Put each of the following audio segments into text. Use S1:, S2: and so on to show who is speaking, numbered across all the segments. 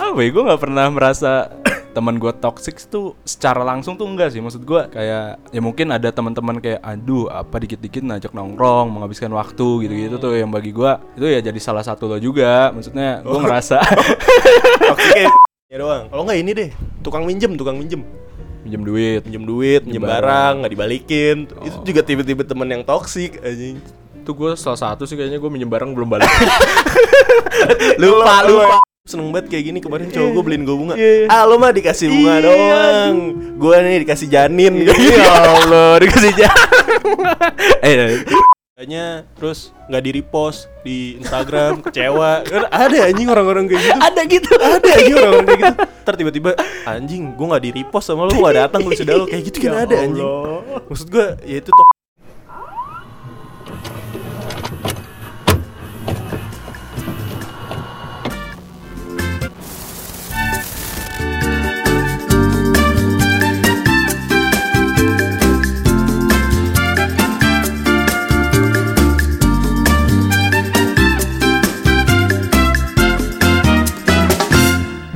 S1: apa ya gue nggak pernah merasa teman gue toxic tuh secara langsung tuh enggak sih. Maksud gue kayak ya mungkin ada teman-teman kayak aduh apa dikit-dikit ngajak nongkrong menghabiskan waktu gitu-gitu tuh. Yang bagi gue itu ya jadi salah satu lo juga. Maksudnya gue ngerasa
S2: Toksiknya ya doang. Kalau nggak ini deh, tukang minjem, tukang minjem.
S1: minjem duit.
S2: Minjem duit, minjem barang, nggak dibalikin. Itu juga tiba-tiba temen yang toksik anjing.
S1: itu gue salah satu sih kayaknya gue minjem barang belum balik
S2: lupa lupa. seneng banget kayak gini kemarin cowok gue beliin gue bunga.
S1: Iya.
S2: ah lo mah dikasih bunga
S1: Iya,
S2: doang. gue nih dikasih janin.
S1: Ya Allah dikasih jalan eh
S2: Kayaknya terus nggak di repost di Instagram kecewa. Kan ada anjing orang-orang kayak gitu.
S1: Ada gitu.
S2: Ada anjing orang-orang kayak gitu. Ntar tiba-tiba anjing gue nggak di repost sama lo gue datang gue sudah lo kayak gitu kan
S1: Ya
S2: ada anjing. Maksud gue ya itu tok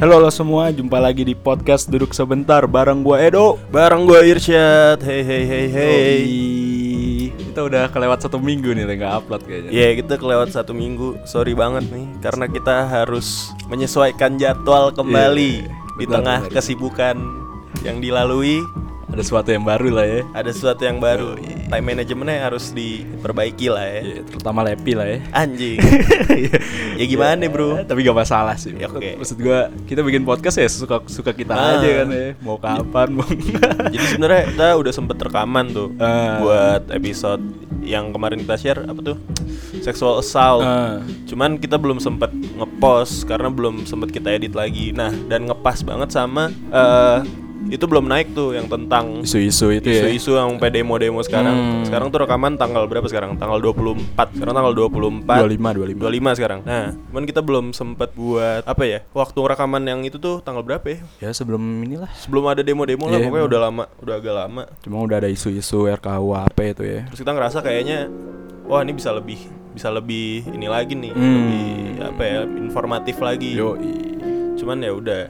S1: Halo lo semua, jumpa lagi di podcast Duduk Sebentar bareng gua Edo.
S2: Bareng gue Irsyad. Hey hey hey hey.
S1: Kita udah kelewat satu minggu nih nggak upload kayaknya.
S2: Ya kita kelewat satu minggu. Sorry banget nih Karena kita harus menyesuaikan jadwal kembali
S1: Iya,
S2: Di
S1: benar,
S2: tengah
S1: benar.
S2: kesibukan yang dilalui
S1: Ada sesuatu yang baru lah ya
S2: Ada sesuatu yang baru Time managementnya harus diperbaiki lah ya
S1: Iya, Terutama Lepi lah ya
S2: Anjing Ya gimana nih bro
S1: Ya, Tapi gak masalah sih
S2: Ya, oke.
S1: Maksud gua, kita bikin podcast ya suka suka kita
S2: Ah.
S1: aja kan ya Mau kapan, mau
S2: Jadi sebenarnya kita udah sempet rekaman tuh
S1: Ah.
S2: Buat episode yang kemarin kita share Apa tuh? Sexual assault
S1: Ah.
S2: Cuman kita belum sempet ngepost karena belum sempet kita edit lagi. Nah, dan ngepas banget sama eh itu belum naik tuh yang tentang
S1: Isu-isu itu ya
S2: isu-isu yang sampai demo-demo sekarang.
S1: Hmm.
S2: Sekarang tuh rekaman tanggal berapa sekarang? Tanggal 24. Sekarang tanggal 24.
S1: 25, 25
S2: 25 sekarang. Nah, cuman kita belum sempet buat apa ya? Waktu rekaman yang itu tuh tanggal berapa ya?
S1: Ya sebelum inilah
S2: Sebelum ada demo-demo lah
S1: Iya,
S2: pokoknya
S1: bener.
S2: udah lama, udah agak lama.
S1: Cuma udah ada isu-isu RKUHP itu ya
S2: Terus kita ngerasa kayaknya wah ini bisa lebih bisa lebih ini lagi nih,
S1: Hmm.
S2: lebih apa ya? informatif lagi.
S1: Yo,
S2: Cuman ya udah.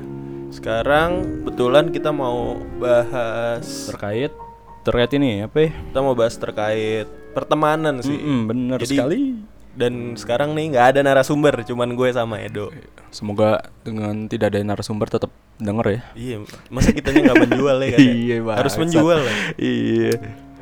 S2: Sekarang kebetulan kita mau bahas
S1: terkait terkait ini apa ya?
S2: kita mau bahas terkait pertemanan sih.
S1: Mm-mm, bener
S2: Jadi-
S1: sekali.
S2: Dan sekarang nih nggak ada narasumber, cuman gue sama Edo.
S1: Semoga dengan tidak ada narasumber tetap denger ya.
S2: Iya, masa kitanya nggak menjual ya kan? ya?
S1: Iya,
S2: Harus menjual lah.
S1: Iya.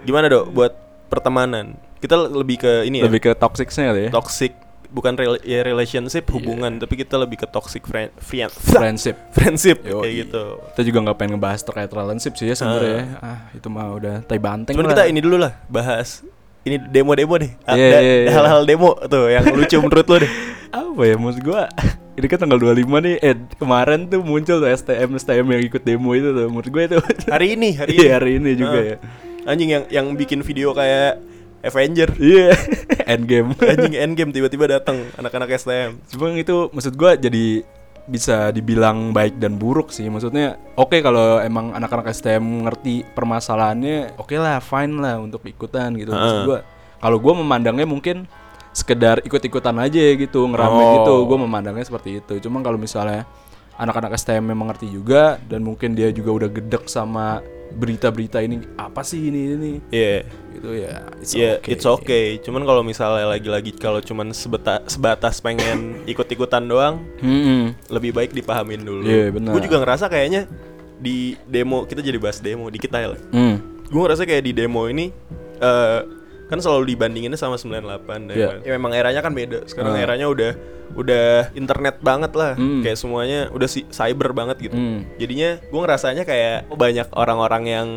S2: Gimana dok buat pertemanan? Kita lebih ke ini ya,
S1: Lebih ke toxicnya ya.
S2: toxic bukan rela- ya relationship hubungan, tapi kita lebih ke toxic friend, friend
S1: Friendship.
S2: friendship
S1: Yoi.
S2: kayak gitu.
S1: Kita juga nggak pengen ngebahas terkait relationship sih ya sebenarnya. ya. Ah, itu mah udah tai banteng
S2: Cuman
S1: lah.
S2: kita ini dulu lah bahas ini demo-demo deh.
S1: Iya,
S2: Ada
S1: iya, iya.
S2: hal-hal demo tuh yang lucu menurut lo deh.
S1: apa ya maksud gua ini kan tanggal 25 nih eh kemarin tuh muncul tuh STM STM yang ikut demo itu tuh menurut gue itu
S2: Hari ini, hari ini.
S1: Iya, hari ini juga
S2: Ah.
S1: ya
S2: Anjing yang yang bikin video kayak Avenger.
S1: iya endgame
S2: Anjing Endgame tiba-tiba datang anak-anak STM.
S1: Cuma itu maksud gua jadi bisa dibilang baik dan buruk sih maksudnya oke kalau emang anak-anak STM ngerti permasalahannya oke lah fine lah untuk ikutan gitu maksud
S2: Ah.
S1: gua kalau gua memandangnya mungkin sekedar ikut-ikutan aja gitu ngerame
S2: Oh.
S1: gitu gua memandangnya seperti itu cuma kalau misalnya anak-anak STM memang ngerti juga dan mungkin dia juga udah gedek sama berita-berita ini apa sih ini ini
S2: Iya.
S1: gitu ya it's
S2: Iya,
S1: okay.
S2: it's okay. Cuman kalau misalnya lagi-lagi kalau cuman sebeta, sebatas pengen ikut-ikutan doang,
S1: Mm-mm.
S2: lebih baik dipahamin dulu.
S1: Iya, benar.
S2: Gue juga ngerasa kayaknya di demo kita jadi bahas demo dikit aja lah.
S1: Hmm.
S2: Gue ngerasa kayak di demo ini eh kan selalu dibandinginnya sama 98 dan
S1: Iya.
S2: ya memang eranya kan beda. Sekarang
S1: Ah.
S2: eranya udah udah internet banget lah.
S1: Hmm.
S2: Kayak semuanya udah si cyber banget gitu.
S1: Hmm.
S2: Jadinya gue ngerasanya kayak oh, banyak orang-orang yang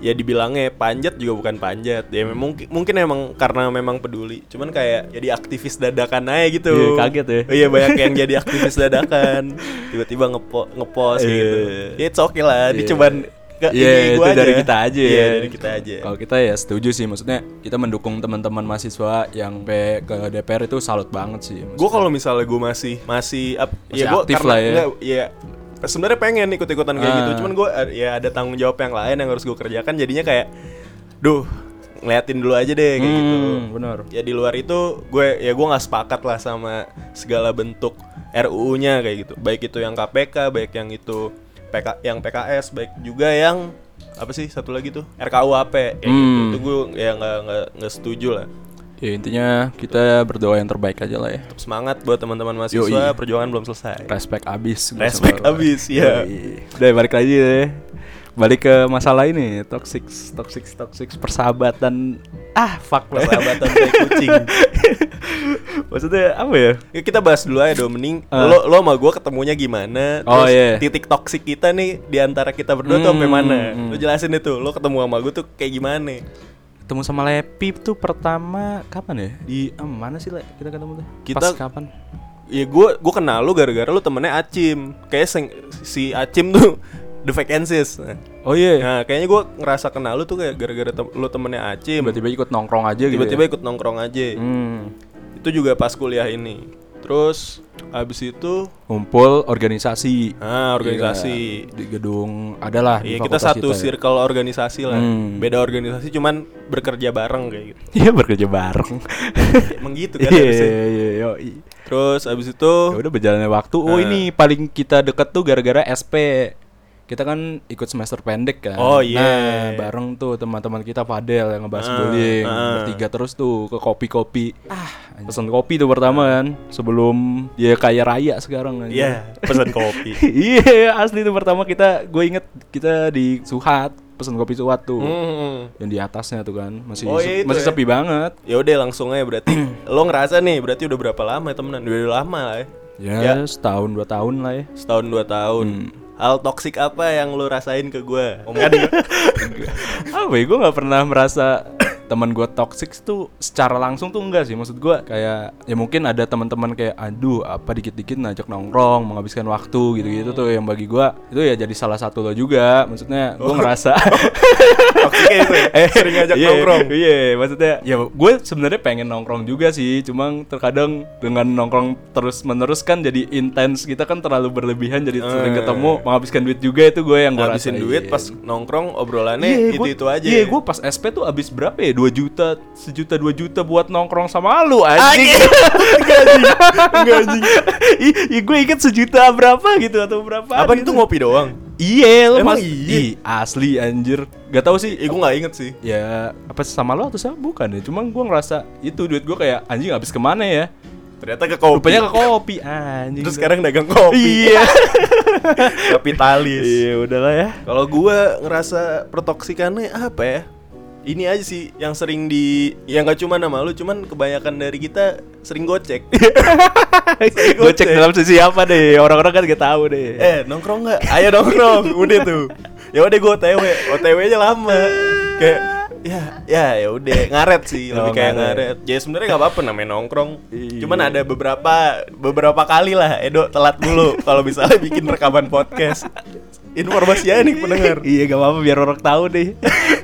S2: ya dibilangnya panjat juga bukan panjat ya mungkin mungkin emang karena memang peduli cuman kayak jadi aktivis dadakan aja gitu
S1: Iya, kaget ya.
S2: Oh iya banyak yang jadi aktivis dadakan tiba-tiba ngepo ngepost
S1: Iya.
S2: gitu ya it's okay lah
S1: Iya.
S2: cuman ke
S1: Iya
S2: ini
S1: itu
S2: gua
S1: dari
S2: aja.
S1: kita aja
S2: iya
S1: ya.
S2: dari kita aja
S1: Kalau kita ya setuju sih, maksudnya kita mendukung teman-teman mahasiswa yang pe ke DPR itu salut banget sih.
S2: gue kalau misalnya gue masih masih ap,
S1: Masih
S2: ya gue
S1: aktif
S2: karena
S1: lah ya.
S2: enggak, ya sebenarnya pengen ikut-ikutan kayak
S1: Ah.
S2: gitu cuman gue ya ada tanggung jawab yang lain yang harus gue kerjakan jadinya kayak duh ngeliatin dulu aja deh kayak gitu
S1: Hmm, benar.
S2: ya di luar itu gue ya gue nggak sepakat lah sama segala bentuk RUU-nya kayak gitu. Baik itu yang KPK, baik yang itu PK yang PKS, baik juga yang apa sih satu lagi tuh RKUHP gitu.
S1: Hmm.
S2: Itu gue ya nggak nggak nggak setuju lah.
S1: Ya intinya kita berdoa yang terbaik aja lah ya.
S2: Tetap semangat buat teman-teman mahasiswa,
S1: Yoi.
S2: perjuangan belum selesai.
S1: Respect abis.
S2: Respect
S1: lo.
S2: abis, ya.
S1: Udah balik lagi deh. Balik ke masalah ini, toxic, toxic, toxic persahabatan. Ah, fuck.
S2: Persahabatan tai kucing.
S1: Maksudnya apa ya?
S2: Ya, kita bahas dulu aja dong mending
S1: Ah.
S2: lo lo sama gue ketemunya gimana
S1: Oh,
S2: terus
S1: iya.
S2: titik toksik kita nih di antara kita berdua tuh sampai
S1: Hmm,
S2: mana
S1: hmm.
S2: lo jelasin itu lo ketemu sama gue tuh kayak gimana
S1: Ketemu sama Lepi tuh pertama kapan ya? Di em, mana sih Le? Kita ketemu tuh?
S2: Kita-
S1: Pas kapan?
S2: ya gue gue kenal lo gara-gara lo temennya Acim kayak si Acim tuh The Vacancies
S1: Oh iya.
S2: nah, kayaknya gue ngerasa kenal lo tuh kayak gara-gara tem- lo temennya Acim
S1: Tiba-tiba ikut nongkrong aja gitu.
S2: tiba-tiba
S1: ya?
S2: ikut nongkrong aja
S1: Hmm.
S2: itu juga pas kuliah ini terus abis itu
S1: Ngumpul organisasi.
S2: ah organisasi
S1: Iya, di gedung adalah
S2: Iya kita satu
S1: ya.
S2: circle organisasi lah.
S1: Hmm.
S2: Beda organisasi cuman bekerja bareng kayak gitu.
S1: Iya bekerja bareng.
S2: Emang gitu kan
S1: Iya iya iya yoi.
S2: Terus abis itu
S1: Ya udah berjalannya waktu. Oh
S2: Nah.
S1: ini paling kita deket tuh gara-gara SP. Kita kan ikut semester pendek kan.
S2: Oh, iya.
S1: Nah bareng tuh teman-teman kita Fadel yang ngebahas
S2: Ah,
S1: bullying.
S2: ah.
S1: Bertiga terus tuh ke kopi-kopi. Ah pesen kopi tuh pertama kan. Sebelum dia kaya raya sekarang kan.
S2: Iya pesan kopi.
S1: Iya asli tuh pertama kita gue inget kita di Suhat pesen kopi Suhat tuh.
S2: Hmm.
S1: Yang di atasnya tuh kan masih
S2: Oh, iya
S1: masih
S2: ya.
S1: sepi banget.
S2: Ya udah langsung aja berarti lo ngerasa nih berarti udah berapa lama ya temenan? Udah lama lah ya.
S1: Ya,
S2: Ya.
S1: setahun dua tahun lah ya.
S2: Setahun dua tahun.
S1: Hmm.
S2: Hal toksik apa yang lo rasain ke gue?
S1: apa ya gue nggak pernah merasa teman gue toxic tuh secara langsung tuh enggak sih maksud gue kayak ya mungkin ada teman-teman kayak aduh apa dikit-dikit ngajak nongkrong menghabiskan waktu gitu-gitu tuh yang bagi gue itu ya jadi salah satu lo juga maksudnya gue ngerasa
S2: Toksiknya itu ya? Sering ngajak
S1: iya,
S2: nongkrong.
S1: iya maksudnya ya gue sebenarnya pengen nongkrong juga sih cuma terkadang dengan nongkrong terus menerus kan jadi intens kita kan terlalu berlebihan jadi sering
S2: Eh.
S1: ketemu menghabiskan duit juga itu gue yang gue
S2: Ngabisin
S1: rasain.
S2: duit pas nongkrong obrolannya
S1: Iya, gua-
S2: itu-itu aja.
S1: Iya, gue pas SP tuh abis berapa ya? 2 juta, sejuta, 2 juta buat nongkrong sama lu anjing. Enggak anjing. Ih, ih, gue inget sejuta berapa gitu atau berapa?
S2: Apa
S1: gitu.
S2: itu ngopi doang?
S1: Iya,
S2: Emang
S1: mas-
S2: iya?
S1: Asli anjir. Gak tau sih.
S2: Eh gue gak inget sih.
S1: Ya, apa sama lo atau sama bukan ya? Cuma gue ngerasa itu duit gue kayak anjing habis ke mana ya?
S2: Ternyata ke kopi.
S1: Rupanya ke kopi anjing.
S2: Terus sekarang dagang kopi.
S1: Iya.
S2: Kapitalis.
S1: iya, udahlah ya.
S2: Kalau gua ngerasa pertoksikannya apa ya? Ini aja sih yang sering di yang gak cuma nama lu, cuman kebanyakan dari kita sering gocek.
S1: gue cek dalam sisi apa deh orang-orang kan gak tahu deh
S2: eh, nongkrong nggak? Ayo nongkrong. Udah tuh. Ya udah gua OTW. OTW-nya lama. Kayak ya ya ya udah ngaret sih
S1: Oh,
S2: lebih kayak
S1: ngaret.
S2: ngaret. Ya sebenarnya nggak apa-apa namanya nongkrong.
S1: Iya.
S2: Cuman ada beberapa beberapa kali lah Edo telat dulu kalau misalnya bikin rekaman podcast. Informasi aja nih pendengar.
S1: iya gak apa-apa biar orang tahu deh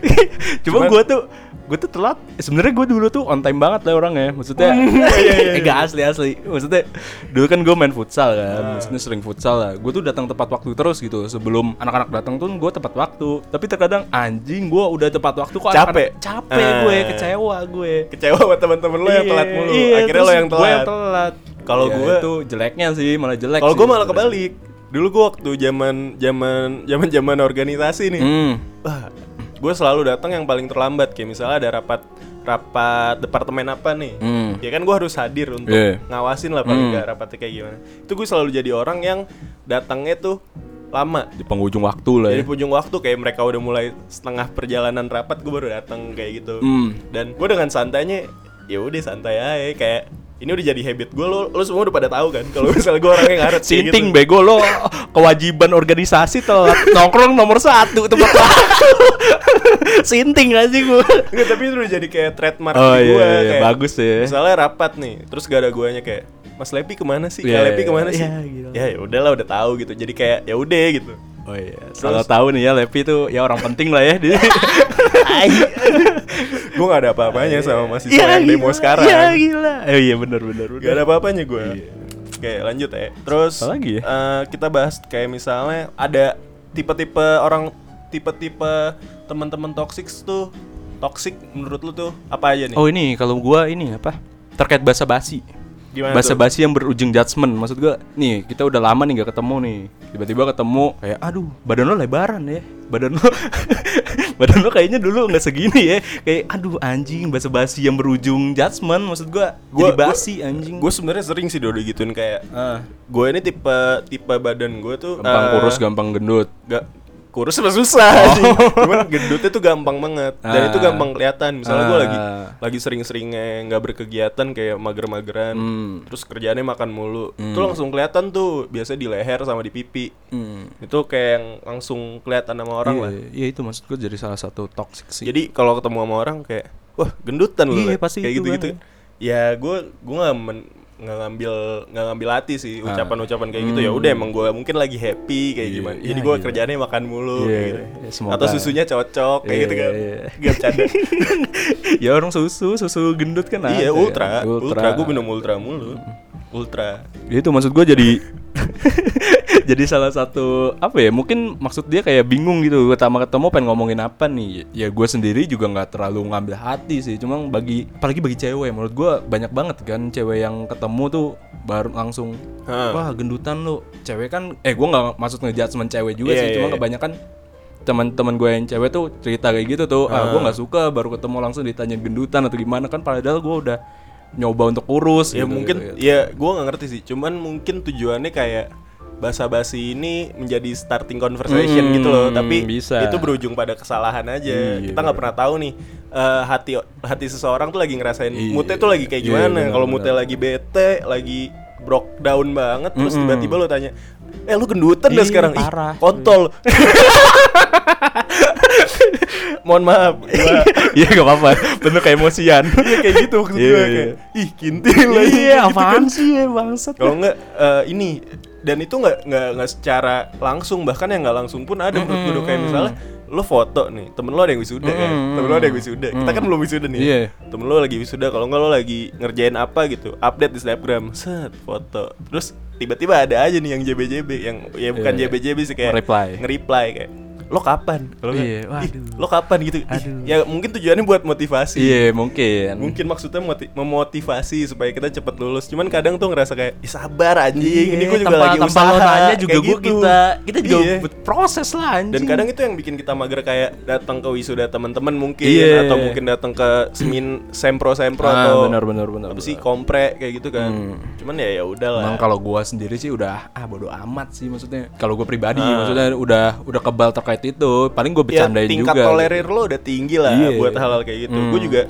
S1: cuma gue tuh gue tuh telat sebenarnya gue dulu tuh on time banget lah orangnya maksudnya
S2: iya, iya.
S1: eh, gak asli asli maksudnya dulu kan gue main futsal kan
S2: Ah.
S1: maksudnya sering futsal lah gue tuh datang tepat waktu terus gitu sebelum anak-anak datang tuh gue tepat waktu tapi terkadang anjing gue udah tepat waktu kok
S2: Capek.
S1: anak-anak- capek gue
S2: Ah.
S1: kecewa gue
S2: Kecewa sama teman-teman lo yang
S1: Iya,
S2: telat mulu.
S1: iya,
S2: Akhirnya lo yang
S1: gue
S2: telat.
S1: telat
S2: Kalau
S1: Ya,
S2: gue-
S1: itu jeleknya sih malah jelek
S2: Kalau gue malah kebalik. Dulu gue waktu zaman zaman zaman zaman organisasi nih.
S1: hmm.
S2: Wah, gue selalu datang yang paling terlambat kayak misalnya ada rapat rapat departemen apa nih.
S1: Hmm.
S2: Ya kan gue harus hadir untuk
S1: Iya.
S2: ngawasin lah paling
S1: Hmm.
S2: nggak rapatnya kayak gimana. Itu gue selalu jadi orang yang datangnya tuh lama.
S1: di penghujung waktu lah ya
S2: Jadi ujung waktu kayak mereka udah mulai setengah perjalanan rapat gue baru datang kayak gitu.
S1: Hmm.
S2: Dan gue dengan santainya ya udah santai aja kayak ini udah jadi habit gue lo lo semua udah pada tahu kan kalau misalnya gue orangnya ngaret kayak
S1: Sinting
S2: gitu.
S1: bego lo kewajiban organisasi telat nongkrong nomor satu tempat. Sinting aja gue.
S2: Nggak, tapi itu udah jadi kayak trademark
S1: Oh iya,
S2: gue
S1: iya,
S2: kayak,
S1: bagus ya.
S2: Misalnya rapat nih, terus gak ada guanya kayak Mas Lepi ke mana sih?
S1: Iya,
S2: Kak Lepi ke mana
S1: iya,
S2: sih?
S1: gila.
S2: Ya ya udahlah udah tahu gitu. Jadi kayak ya udah gitu.
S1: Oh iya, kalau tahu nih ya Lepi tuh ya orang penting lah ya.
S2: Gue gak ada apa-apanya sama mahasiswa
S1: Iya,
S2: yang demo
S1: gila.
S2: sekarang.
S1: Iya gila. Oh iya benar benar.
S2: Gak ada apa-apanya gue.
S1: Iya.
S2: Oke lanjut ya. Terus
S1: Apa lagi ya?
S2: eh, kita bahas kayak misalnya ada tipe-tipe orang tipe-tipe teman-teman toxic tuh toxic menurut lu tuh apa aja nih?
S1: Oh ini kalau gua ini apa? Terkait bahasa basi.
S2: Gimana
S1: basa-basi yang berujung judgement. Maksud gua nih kita udah lama nih gak ketemu nih. Tiba-tiba ketemu kayak aduh badan lo lebaran ya. Badan lo badan lo kayaknya dulu nggak segini ya. Kayak aduh anjing basa-basi yang berujung judgement. Maksud gua
S2: Gua-
S1: jadi basi anjing.
S2: Gue sebenarnya sering sih Dodo gituin kayak
S1: Ah,
S2: gue ini tipe tipe badan gue tuh
S1: gampang
S2: eh,
S1: kurus gampang gendut.
S2: gak kurus sama susah anjing. cuman gendutnya tuh gampang banget dan
S1: Ah.
S2: itu gampang kelihatan misalnya gue lagi
S1: Ah.
S2: lagi sering-seringnya nggak berkegiatan kayak mager-mageran
S1: Hmm.
S2: terus kerjaannya makan mulu itu langsung kelihatan tuh biasanya di leher sama di pipi
S1: Hmm.
S2: itu kayak yang langsung kelihatan sama orang
S1: Iya,
S2: lah
S1: iya itu maksud gua jadi salah satu toxic sih
S2: jadi kalau ketemu sama orang kayak wah gendutan lu
S1: Iya,
S2: Le."
S1: pasti
S2: kayak
S1: itu
S2: gitu gitu
S1: kan.
S2: ya gue gue nggak men- nggak ngambil nggak ngambil hati sih
S1: Ah.
S2: ucapan-ucapan kayak gitu ya udah emang gue mungkin lagi happy kayak
S1: Iya,
S2: gimana
S1: iya,
S2: jadi gue
S1: iya.
S2: kerjaannya makan mulu
S1: Iya,
S2: kayak gitu.
S1: iya, semoga.
S2: atau susunya cocok kayak
S1: Iya,
S2: gitu kan
S1: iya.
S2: gak bercanda
S1: ya orang susu susu gendut kan
S2: iya
S1: ada
S2: ultra
S1: ya.
S2: ultra, gue minum ultra mulu ultra
S1: Ya itu maksud gue jadi jadi salah satu apa ya mungkin maksud dia kayak bingung gitu. Pertama ketemu pengen ngomongin apa nih? Ya gue sendiri juga nggak terlalu ngambil hati sih. Cuma bagi apalagi bagi cewek menurut gue banyak banget kan cewek yang ketemu tuh baru langsung wah gendutan lu. Cewek kan eh gue nggak maksud ngejudgement cewek juga
S2: Iya,
S1: sih. Cuma
S2: iya.
S1: kebanyakan teman-teman gue yang cewek tuh cerita kayak gitu tuh ah gue
S2: Ah.
S1: nggak suka. Baru ketemu langsung ditanyain gendutan atau gimana kan. Padahal gue udah nyoba untuk kurus
S2: ya
S1: gitu,
S2: mungkin
S1: gitu, gitu.
S2: ya gue nggak ngerti sih. Cuman mungkin tujuannya kayak basa-basi ini menjadi starting conversation
S1: Hmm,
S2: gitu loh tapi
S1: bisa.
S2: itu berujung pada kesalahan aja
S1: Iya,
S2: kita nggak pernah tahu nih eh, hati hati seseorang tuh lagi ngerasain
S1: Iya.
S2: moodnya tuh lagi kayak
S1: Iya,
S2: gimana kalau moodnya lagi bete lagi broke down banget terus
S1: Mm-mm.
S2: tiba-tiba lo tanya eh lu gendutan dah sekarang Ih,
S1: parah.
S2: kontol mohon maaf gua
S1: Iya gak apa-apa Bener kayak emosian
S2: Iya kayak gitu maksud gue
S1: iya.
S2: kayak ih kintil lagi
S1: Iya
S2: gitu
S1: apaan
S2: kan.
S1: sih ya bangsat
S2: Kalau enggak eh, ini dan itu nggak nggak nggak secara langsung bahkan yang nggak langsung pun ada menurut gue kayak misalnya lo foto nih temen lo ada yang wisuda kan
S1: Mm-mm.
S2: temen lo ada yang wisuda kita kan belum wisuda nih
S1: Iya.
S2: temen lo lagi wisuda kalau nggak lo lagi ngerjain apa gitu update di snapgram set foto terus tiba-tiba ada aja nih yang JBJB yang ya bukan
S1: Iya.
S2: JBJB sih kayak
S1: Nge-reply.
S2: nge-reply kayak lo kapan kalau
S1: Iya,
S2: "Ih,
S1: waduh.
S2: lo kapan gitu Ih,
S1: Aduh.
S2: ya mungkin tujuannya buat motivasi
S1: Iya mungkin
S2: mungkin maksudnya moti- memotivasi supaya kita cepet lulus cuman kadang tuh ngerasa kayak Ih, sabar anjing ini gue juga
S1: tanpa,
S2: lagi
S1: tanpa
S2: usaha
S1: lo nanya juga
S2: kayak
S1: gue
S2: gitu.
S1: kita Kita juga
S2: Iya.
S1: proses lah anjing
S2: dan kadang itu yang bikin kita mager kayak datang ke wisuda teman-teman mungkin
S1: Iya.
S2: atau mungkin datang ke semin sempro sempro
S1: Ah,
S2: atau
S1: benar, benar, benar,
S2: apa sih kompre kayak gitu kan
S1: Hmm.
S2: cuman ya ya udahlah
S1: Emang kalau gua sendiri sih udah ah bodo amat sih maksudnya. Kalau gue pribadi
S2: Ah.
S1: maksudnya udah udah kebal terkait itu. Paling gue
S2: ya
S1: bercandain
S2: tingkat
S1: juga.
S2: tolerir lo udah tinggi lah
S1: Iya.
S2: buat hal-hal kayak gitu
S1: Hmm.
S2: gue juga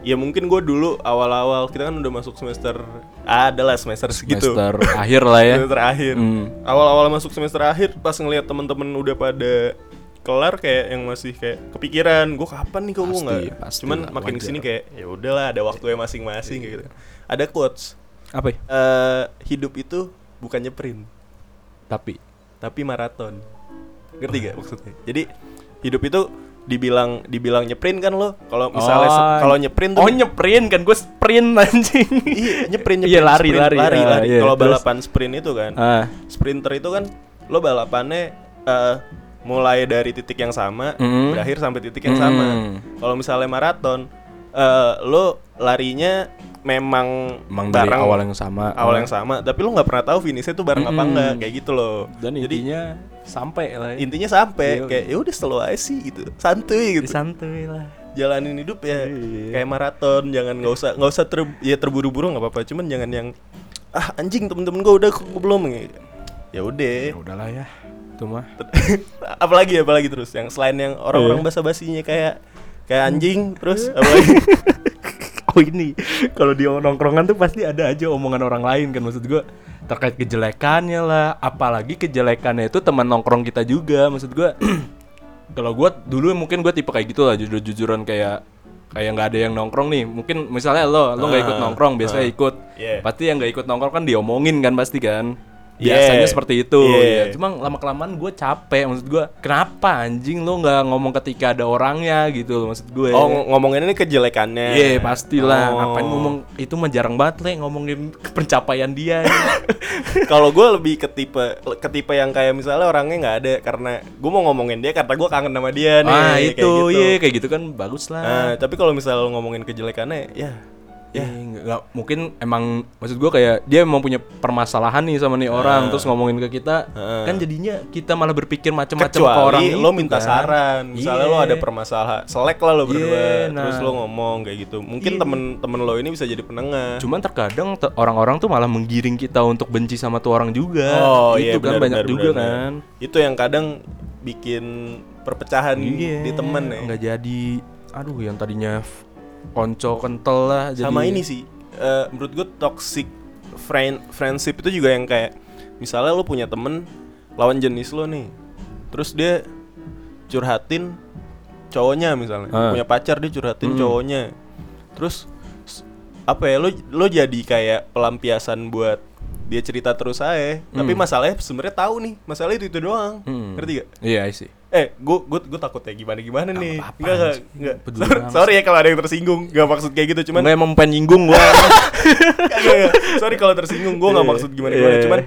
S2: ya mungkin gue dulu awal-awal kita kan udah masuk semester adalah semester segitu
S1: Semester akhir lah ya.
S2: semester akhir
S1: Hmm.
S2: awal-awal masuk semester akhir pas ngelihat temen-temen udah pada kelar kayak yang masih kayak kepikiran gue kapan nih kok gue nggak
S1: pasti
S2: cuman
S1: lah,
S2: makin
S1: wajar.
S2: ke sini kayak ya udahlah ada waktunya masing-masing kayak gitu ada quotes
S1: Apa ya?
S2: eh hidup itu bukan nyeprin
S1: Tapi
S2: tapi maraton ngerti gak maksudnya jadi hidup itu dibilang dibilang nyeprin kan lo kalau misalnya
S1: Oh,
S2: kalau nyeprin tuh
S1: Oh nyeprin kan gue sprint anjing.
S2: iya nyeprin nyeprin
S1: Iya, lari,
S2: sprint,
S1: lari.
S2: lari,
S1: Ah,
S2: lari.
S1: iya,
S2: kalau balapan sprint itu kan
S1: ah.
S2: sprinter itu kan lo balapannya eh, mulai dari titik yang sama
S1: Mm.
S2: berakhir sampai titik yang sama
S1: Mm.
S2: kalau misalnya maraton eh, lo larinya memang
S1: Emang dari
S2: bareng
S1: awal yang sama.
S2: awal yang sama tapi lo nggak pernah tahu finishnya tuh bareng apa
S1: Mm-mm.
S2: enggak kayak gitu loh
S1: Dan
S2: jadi
S1: intinya sampai lah. ya.
S2: intinya sampai
S1: Iya.
S2: kayak ya udah slow aja sih gitu santuy gitu
S1: santuy lah.
S2: jalanin hidup ya
S1: Iya.
S2: kayak maraton jangan nggak usah nggak usah ter ya terburu-buru nggak apa-apa cuman jangan yang ah anjing temen-temen gue udah kok belum ya udah
S1: Ya udahlah ya. Itu mah.
S2: apalagi apalagi terus yang selain yang orang-orang
S1: Iya.
S2: basa-basinya kayak kayak anjing terus apalagi
S1: Oh ini kalau di nongkrongan tuh pasti ada aja omongan orang lain kan maksud gua terkait kejelekannya lah. Apalagi kejelekannya itu teman nongkrong kita juga maksud gua. Kalau gua dulu mungkin gua tipe kayak gitu lah jujur-jujuran kayak kayak nggak ada yang nongkrong nih. Mungkin misalnya lo lo nggak ikut
S2: Ah,
S1: nongkrong biasanya
S2: ah,
S1: ikut.
S2: Yeah.
S1: pasti yang nggak ikut nongkrong kan diomongin kan pasti kan
S2: Yeah.
S1: biasanya seperti itu
S2: Yeah.
S1: ya. cuma lama kelamaan gue capek maksud gue kenapa anjing lo nggak ngomong ketika ada orangnya gitu loh maksud gue
S2: oh ng- ngomongin ini kejelekannya
S1: Iya pastilah
S2: Oh.
S1: Ngapain ngomong Itu mah jarang banget le Ngomongin pencapaian dia
S2: kalau gue lebih ke tipe ke tipe yang kayak misalnya orangnya nggak ada karena gue mau ngomongin dia karena gue kangen sama dia nih
S1: Ah
S2: kayak
S1: itu
S2: gitu.
S1: Iya kayak gitu kan bagus lah
S2: Nah, tapi kalau misalnya lo ngomongin kejelekannya ya
S1: ya nggak mungkin emang maksud gua kayak dia emang punya permasalahan nih sama nih orang terus ngomongin ke kita
S2: Heeh.
S1: kan jadinya kita malah berpikir macam-macam ke orang
S2: lo minta
S1: kan.
S2: saran misalnya
S1: Iya.
S2: lo ada permasalahan selek lah lo berdua
S1: Iya,
S2: terus
S1: nah.
S2: lo ngomong kayak gitu mungkin temen-temen lo ini bisa jadi penengah
S1: Cuman terkadang te- orang-orang tuh malah menggiring kita untuk benci sama tuh orang juga.
S2: oh
S1: itu
S2: iya
S1: kan
S2: benar,
S1: banyak
S2: benar,
S1: juga
S2: benar.
S1: kan.
S2: itu yang kadang bikin perpecahan
S1: Iya,
S2: di temen ya
S1: Nggak jadi aduh yang tadinya konco kental lah jadi
S2: sama ini sih eh, menurut gue toxic friend friendship itu juga yang kayak misalnya lo punya temen lawan jenis lo nih terus dia curhatin cowoknya misalnya
S1: Ah.
S2: punya pacar dia curhatin
S1: Hmm.
S2: cowoknya terus apa ya lo lo jadi kayak pelampiasan buat dia cerita terus aja tapi masalahnya sebenarnya tahu nih masalah itu itu doang
S1: Hmm.
S2: ngerti gak
S1: Iya sih.
S2: Eh, gue gue gue takut ya gimana gimana nih. enggak.
S1: Peduli
S2: Sorry, ya kalau ada yang tersinggung. Enggak maksud kayak gitu, cuman
S1: Cuman emang pengen nyinggung gua.
S2: Enggak. Sorry kalau tersinggung, gue nggak
S1: Iya.
S2: maksud gimana gimana,
S1: Iya.
S2: cuman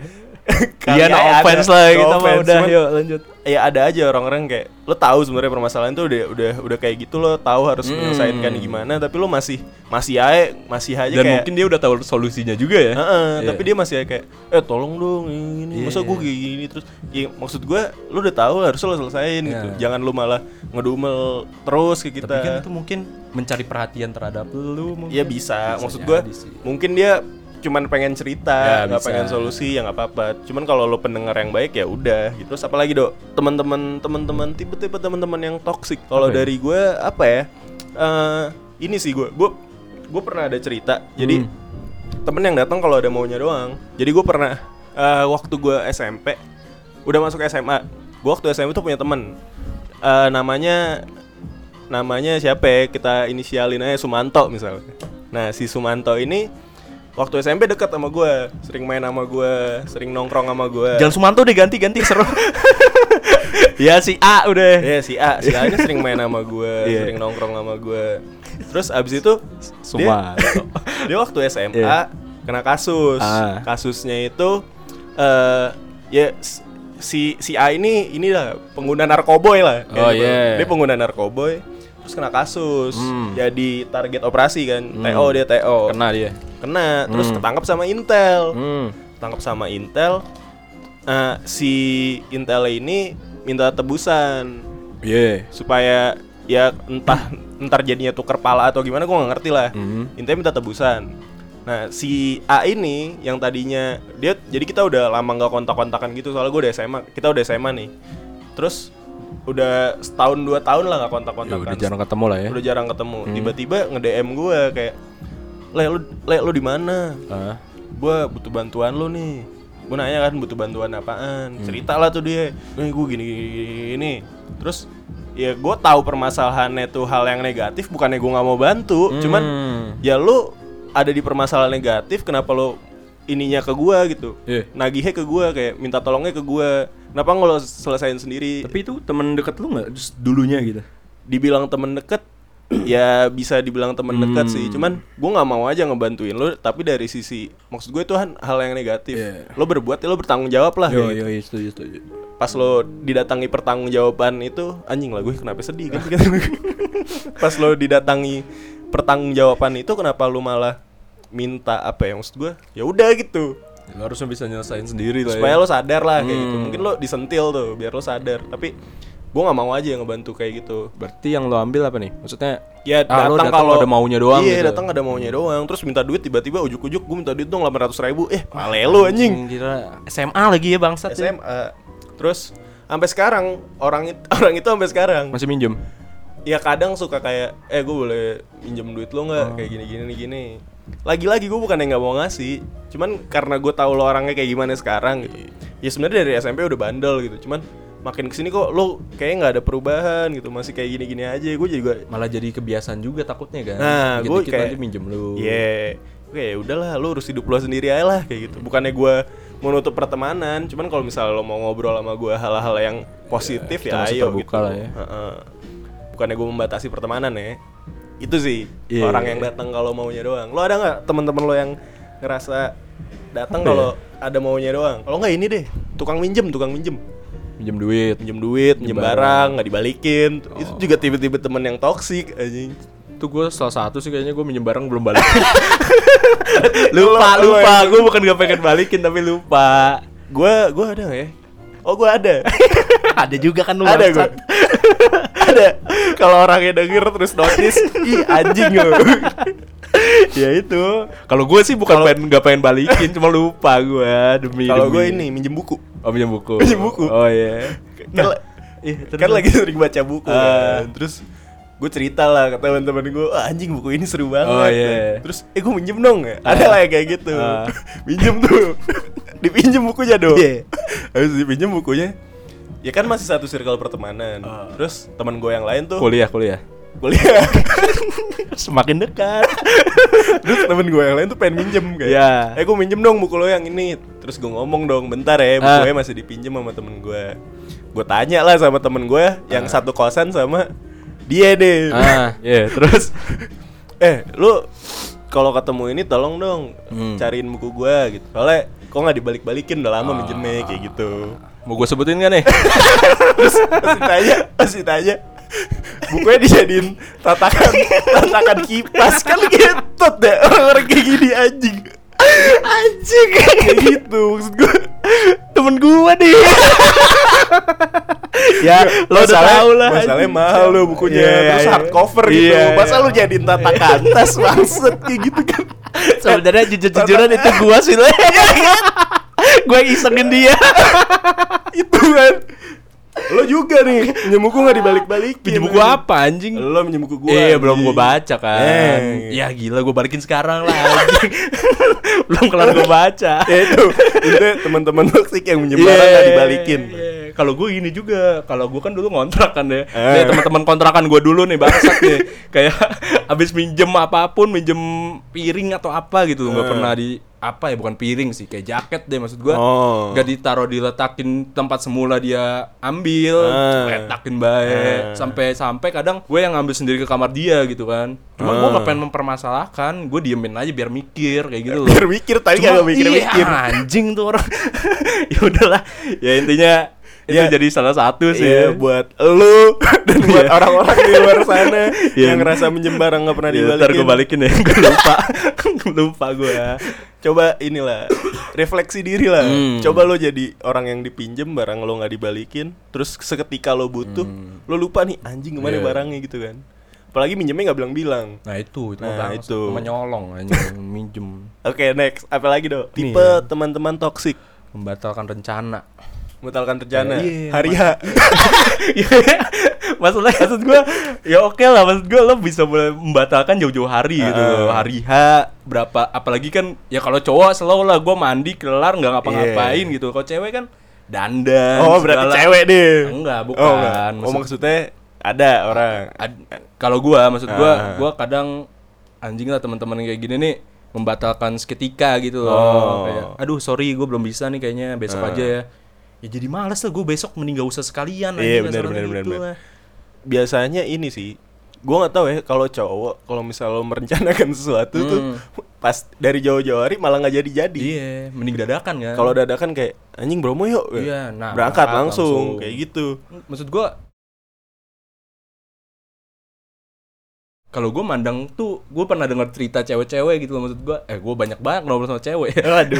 S1: Iya no
S2: ada-
S1: offense lah
S2: no
S1: kita mah
S2: offense,
S1: udah
S2: cuman
S1: yuk lanjut.
S2: Ya ada aja orang-orang kayak lo tahu sebenarnya permasalahan tuh udah udah udah kayak gitu lo tahu harus
S1: Hmm.
S2: menyelesaikan gimana, tapi lo masih masih aja masih aja
S1: Dan
S2: kayak
S1: mungkin dia udah tahu solusinya juga ya.
S2: Heeh,
S1: Iya.
S2: tapi dia masih kayak eh tolong dong ini
S1: Iya.
S2: masa gue kayak gini terus ya, maksud gue lu udah tahu harus lo selesaiin gitu
S1: Iya.
S2: jangan lu malah ngedumel terus ke kita
S1: Tapi kan itu mungkin mencari perhatian terhadap lu mungkin.
S2: Iya bisa.
S1: Bisa
S2: Maksud gue mungkin dia cuman pengen cerita,
S1: Ya,
S2: nggak
S1: bisa.
S2: pengen solusi ya nggak apa-apa. Cuman kalau lo pendengar yang baik ya udah. Gitu. Terus apalagi dok, teman-teman teman-teman tipe-tipe teman-teman yang toksik. Kalau
S1: Apa ya?
S2: dari gue apa ya? Eh, ini sih gue, gue gue pernah ada cerita. Jadi
S1: Hmm.
S2: temen yang datang kalau ada maunya doang. Jadi gue pernah eh, waktu gue SMP, udah masuk SMA. Gue waktu SMP tuh punya temen. Eh, namanya namanya siapa ya? Kita inisialin aja Sumanto misalnya. Nah si Sumanto ini waktu SMP dekat sama gue, sering main sama gue, sering nongkrong sama gue.
S1: Jangan Sumanto deh ganti-ganti seru. ya si A udah.
S2: Ya si A, si A ini sering main sama gue,
S1: Iya.
S2: sering nongkrong sama gue. Terus abis itu dia,
S1: Sumanto.
S2: dia waktu SMA
S1: Iya.
S2: kena kasus.
S1: Ah.
S2: Kasusnya itu eh ya si si A ini inilah pengguna narkoboy lah.
S1: Oh,
S2: gitu.
S1: iya.
S2: Dia pengguna narkoboy terus kena kasus.
S1: Hmm.
S2: Jadi target operasi kan.
S1: Hmm.
S2: TO dia TO.
S1: Kena dia.
S2: Kena, terus
S1: Hmm.
S2: ketangkap sama Intel.
S1: Hmm.
S2: Ketangkap sama Intel. Eh, si Intel ini minta tebusan
S1: Iya.
S2: supaya ya entah entar jadinya tuker pala atau gimana gue nggak ngerti lah
S1: Hmm.
S2: intinya minta tebusan nah si A ini yang tadinya dia jadi kita udah lama nggak kontak-kontakan gitu soalnya gue udah SMA kita udah SMA nih terus udah setahun dua tahun lah nggak
S1: Ya,
S2: kontak-kontakan
S1: udah jarang ketemu lah ya.
S2: udah jarang ketemu
S1: Hmm.
S2: tiba-tiba nge DM gue kayak le lu le lu di mana
S1: Ah.
S2: gue butuh bantuan lu nih gue nanya kan butuh bantuan apaan
S1: Hmm.
S2: cerita lah tuh dia nih gue gini, gini gini terus ya gue tahu permasalahannya tuh hal yang negatif bukannya gue nggak mau bantu cuman
S1: Hmm.
S2: ya lu ada di permasalahan negatif kenapa lu ininya ke gue gitu
S1: Iya.
S2: nagihnya ke gue kayak minta tolongnya ke gue kenapa nggak lo selesain sendiri
S1: Tapi itu temen deket lu nggak Just dulunya gitu?
S2: dibilang temen deket ya bisa dibilang temen deket
S1: Hmm.
S2: sih cuman gue nggak mau aja ngebantuin lo tapi dari sisi maksud gue itu kan hal yang negatif
S1: Iya.
S2: lo berbuat ya lo bertanggung jawab lah
S1: Yo
S2: gitu.
S1: yo setuju setuju.
S2: pas lo didatangi pertanggungjawaban itu anjing lah gue kenapa sedih kan pas lo didatangi pertanggungjawaban itu kenapa lo malah minta apa ya maksud gue ya udah gitu
S1: Lu harusnya bisa nyelesain sendiri lah
S2: supaya
S1: ya.
S2: lo sadar lah kayak gitu
S1: Hmm.
S2: mungkin lo disentil tuh biar lo sadar tapi gue nggak mau aja ngebantu kayak gitu
S1: Berarti yang lo ambil apa nih? Maksudnya
S2: Ya
S1: Ah, lo
S2: datang kalau
S1: ada maunya doang
S2: Iya
S1: gitu.
S2: datang ada maunya doang Terus minta duit tiba-tiba ujuk-ujuk gue minta duit dong 800 ribu Eh male lu anjing
S1: Kira SMA lagi ya bangsat ya.
S2: SMA Terus sampai sekarang orang itu orang itu sampai sekarang
S1: Masih minjem.
S2: ya kadang suka kayak eh gue boleh minjem duit lo nggak
S1: Oh.
S2: kayak gini gini gini lagi-lagi gue bukan yang nggak mau ngasih cuman karena gue tahu lo orangnya kayak gimana sekarang gitu ya sebenarnya dari SMP udah bandel gitu cuman makin ke sini kok lo kayaknya nggak ada perubahan gitu masih kayak gini-gini aja gue juga
S1: Malah jadi kebiasaan juga takutnya kan.
S2: Nah, gue kayak
S1: nanti minjem lu.
S2: Iya, oke ya udahlah, lu urus hidup lo sendiri aja lah kayak gitu. Bukannya gue mau nutup pertemanan, cuman kalau misalnya lo mau ngobrol sama gue hal-hal yang positif ya,
S1: masih
S2: ayo gitu.
S1: lah ya.
S2: Heeh. Bukannya gue membatasi pertemanan ya. Itu sih
S1: Iya.
S2: orang yang datang kalau maunya doang. Lo ada nggak teman-teman lo yang ngerasa datang kalau ada maunya doang? Kalau nggak ini deh, tukang minjem, tukang minjem.
S1: Minjem duit.
S2: Minjem duit, minjem
S1: barang.
S2: nggak dibalikin.
S1: Oh.
S2: Itu juga tiba-tiba temen yang toksik anjing.
S1: Itu gue salah satu sih kayaknya gue minjem barang belum balikin. lupa, lupa. Gue bukan gak pengen balikin tapi lupa.
S2: Gua gua ada nggak ya? Oh gua ada.
S1: Ada juga kan lu
S2: ada gue. ada. Kalau orangnya denger terus notice, ih anjing lo.
S1: ya itu. Kalau gue sih bukan pengen gak pengen balikin, cuma lupa gue demi.
S2: Kalau gue ini minjem buku.
S1: Oh minjem buku.
S2: Minjem buku.
S1: Oh iya.
S2: Kan,
S1: Iya, terus.
S2: kan lagi sering baca buku
S1: Ah.
S2: kan. Terus gue cerita lah ke teman-teman gue, "Wah, anjing buku ini seru banget.
S1: Oh, iya.
S2: Terus, eh gue minjem dong ya. Ada lah kayak gitu.
S1: Ah.
S2: minjem tuh. dipinjem bukunya dong.
S1: Iya.
S2: Habis dipinjem bukunya. Ya kan masih satu circle pertemanan.
S1: Ah.
S2: Terus teman gue yang lain tuh
S1: kuliah kuliah.
S2: kuliah.
S1: Semakin dekat.
S2: Terus temen gue yang lain tuh pengen minjem kayak
S1: Iya.
S2: Eh gue minjem dong buku lo yang ini Terus gue ngomong dong bentar ya
S1: Ah.
S2: Bukunya masih dipinjem sama temen gue Gue tanya lah sama temen gue Yang satu kosan sama dia deh
S1: ah, iya, terus
S2: Eh lu kalau ketemu ini tolong dong
S1: Hmm.
S2: Cariin buku gue gitu Soalnya kok nggak dibalik-balikin udah lama
S1: Ah.
S2: minjemnya kayak gitu
S1: mau gue sebutin gak nih?
S2: Terus masih tanya Masih tanya Bukunya dijadiin tatakan tatakan kipas kan gitu deh orang kayak gini anjing
S1: Anjing.
S2: kayak gitu maksud gue
S1: Temen gue nih. ya, lo udah tau lah.
S2: masalahnya mahal lo bukunya
S1: Iya,
S2: terus
S1: iya.
S2: hardcover gitu
S1: Iya,
S2: masa
S1: iya.
S2: lu jadiin tatakan tas maksud kayak gitu kan
S1: Sebenarnya jujur-jujuran itu gua sih lo. Gue isengin dia.
S2: itu kan lo juga nih minjem buku nggak dibalik-balikin
S1: Pinjem buku apa anjing?
S2: lo minjem buku gue
S1: Iya belum gue baca kan
S2: Eh.
S1: Ya gila gue balikin sekarang lah anjing. Belum kelar gue baca
S2: ya itu itu teman-teman toksik yang minjem
S1: Iya,
S2: barang nggak dibalikin
S1: iya. Kalau gue gini juga, kalau gue kan dulu ngontrak kan ya.
S2: Eh.
S1: Teman-teman kontrakan gue dulu nih bangsat nih. Kayak abis minjem apa pun, minjem piring atau apa gitu, nggak
S2: Eh.
S1: pernah di apa ya bukan piring sih kayak jaket deh maksud gue
S2: Oh.
S1: nggak ditaruh diletakin tempat semula dia ambil
S2: Eh.
S1: letakin baik
S2: Eh.
S1: sampai sampai kadang gue yang ngambil sendiri ke kamar dia gitu kan cuma gue
S2: Eh.
S1: nggak pengen mempermasalahkan gue diemin aja biar mikir kayak gitu loh
S2: biar mikir tadi
S1: Cuma,
S2: kagak mikir-mikir
S1: iya, anjing tuh orang. ya udahlah. Ya intinya itu
S2: Ya.
S1: jadi salah satu sih.
S2: Iya buat lu dan buat
S1: Iya.
S2: orang-orang di luar sana
S1: Iya.
S2: yang ngerasa minjem barang nggak pernah
S1: Ya,
S2: dibalikin.
S1: ntar gue balikin ya. gue lupa. lupa gue.
S2: Coba inilah refleksi diri lah.
S1: Hmm.
S2: Coba lo jadi orang yang dipinjem barang lo nggak dibalikin, terus seketika lo butuh, lo lupa nih anjing ke mana
S1: Hmm. Iya.
S2: barangnya gitu kan. Apalagi minjemnya nggak bilang-bilang.
S1: Nah itu itu
S2: Nah, itu.
S1: menyolong anjing minjem
S2: Oke next, apa lagi dong? Tipe
S1: ya.
S2: teman-teman toksik,
S1: membatalkan rencana.
S2: Membatalkan rencana,
S1: Iya,
S2: hari H.
S1: Maksudnya maksud gue ya oke lah maksud gue lo bisa membatalkan jauh-jauh hari gitu
S2: Ah.
S1: hari H berapa apalagi kan ya kalau cowok slow lah gue mandi kelar nggak ngapa-ngapain
S2: Iya.
S1: gitu kalau cewek kan dandan
S2: Oh berarti
S1: segala-
S2: cewek deh.
S1: enggak bukan
S2: Oh, enggak. oh
S1: Maksud-
S2: maksudnya ada orang.
S1: Ad- kalau gua maksud gua
S2: Ah.
S1: gua kadang anjing lah teman-teman kayak gini nih membatalkan seketika gitu loh
S2: Oh.
S1: kayak aduh sorry gua belum bisa nih kayaknya besok
S2: Ah.
S1: aja ya ya jadi males lah gue besok mending gak usah sekalian
S2: Iya, benar, benar, benar,
S1: gitu
S2: benar.
S1: lah.
S2: biasanya ini sih gua nggak tahu ya kalau cowok kalau misal lo merencanakan sesuatu tuh
S1: Hmm.
S2: pas dari jauh-jauh hari malah nggak jadi-jadi
S1: iya mending dadakan kan
S2: kalau dadakan kayak anjing Bromo yuk
S1: Iya, nah,
S2: berangkat
S1: berangkat
S2: langsung.
S1: langsung.
S2: kayak gitu
S1: maksud gua kalau gue mandang tuh gue pernah dengar cerita cewek-cewek gitu loh maksud gue eh gue banyak banget ngobrol sama cewek
S2: Aduh.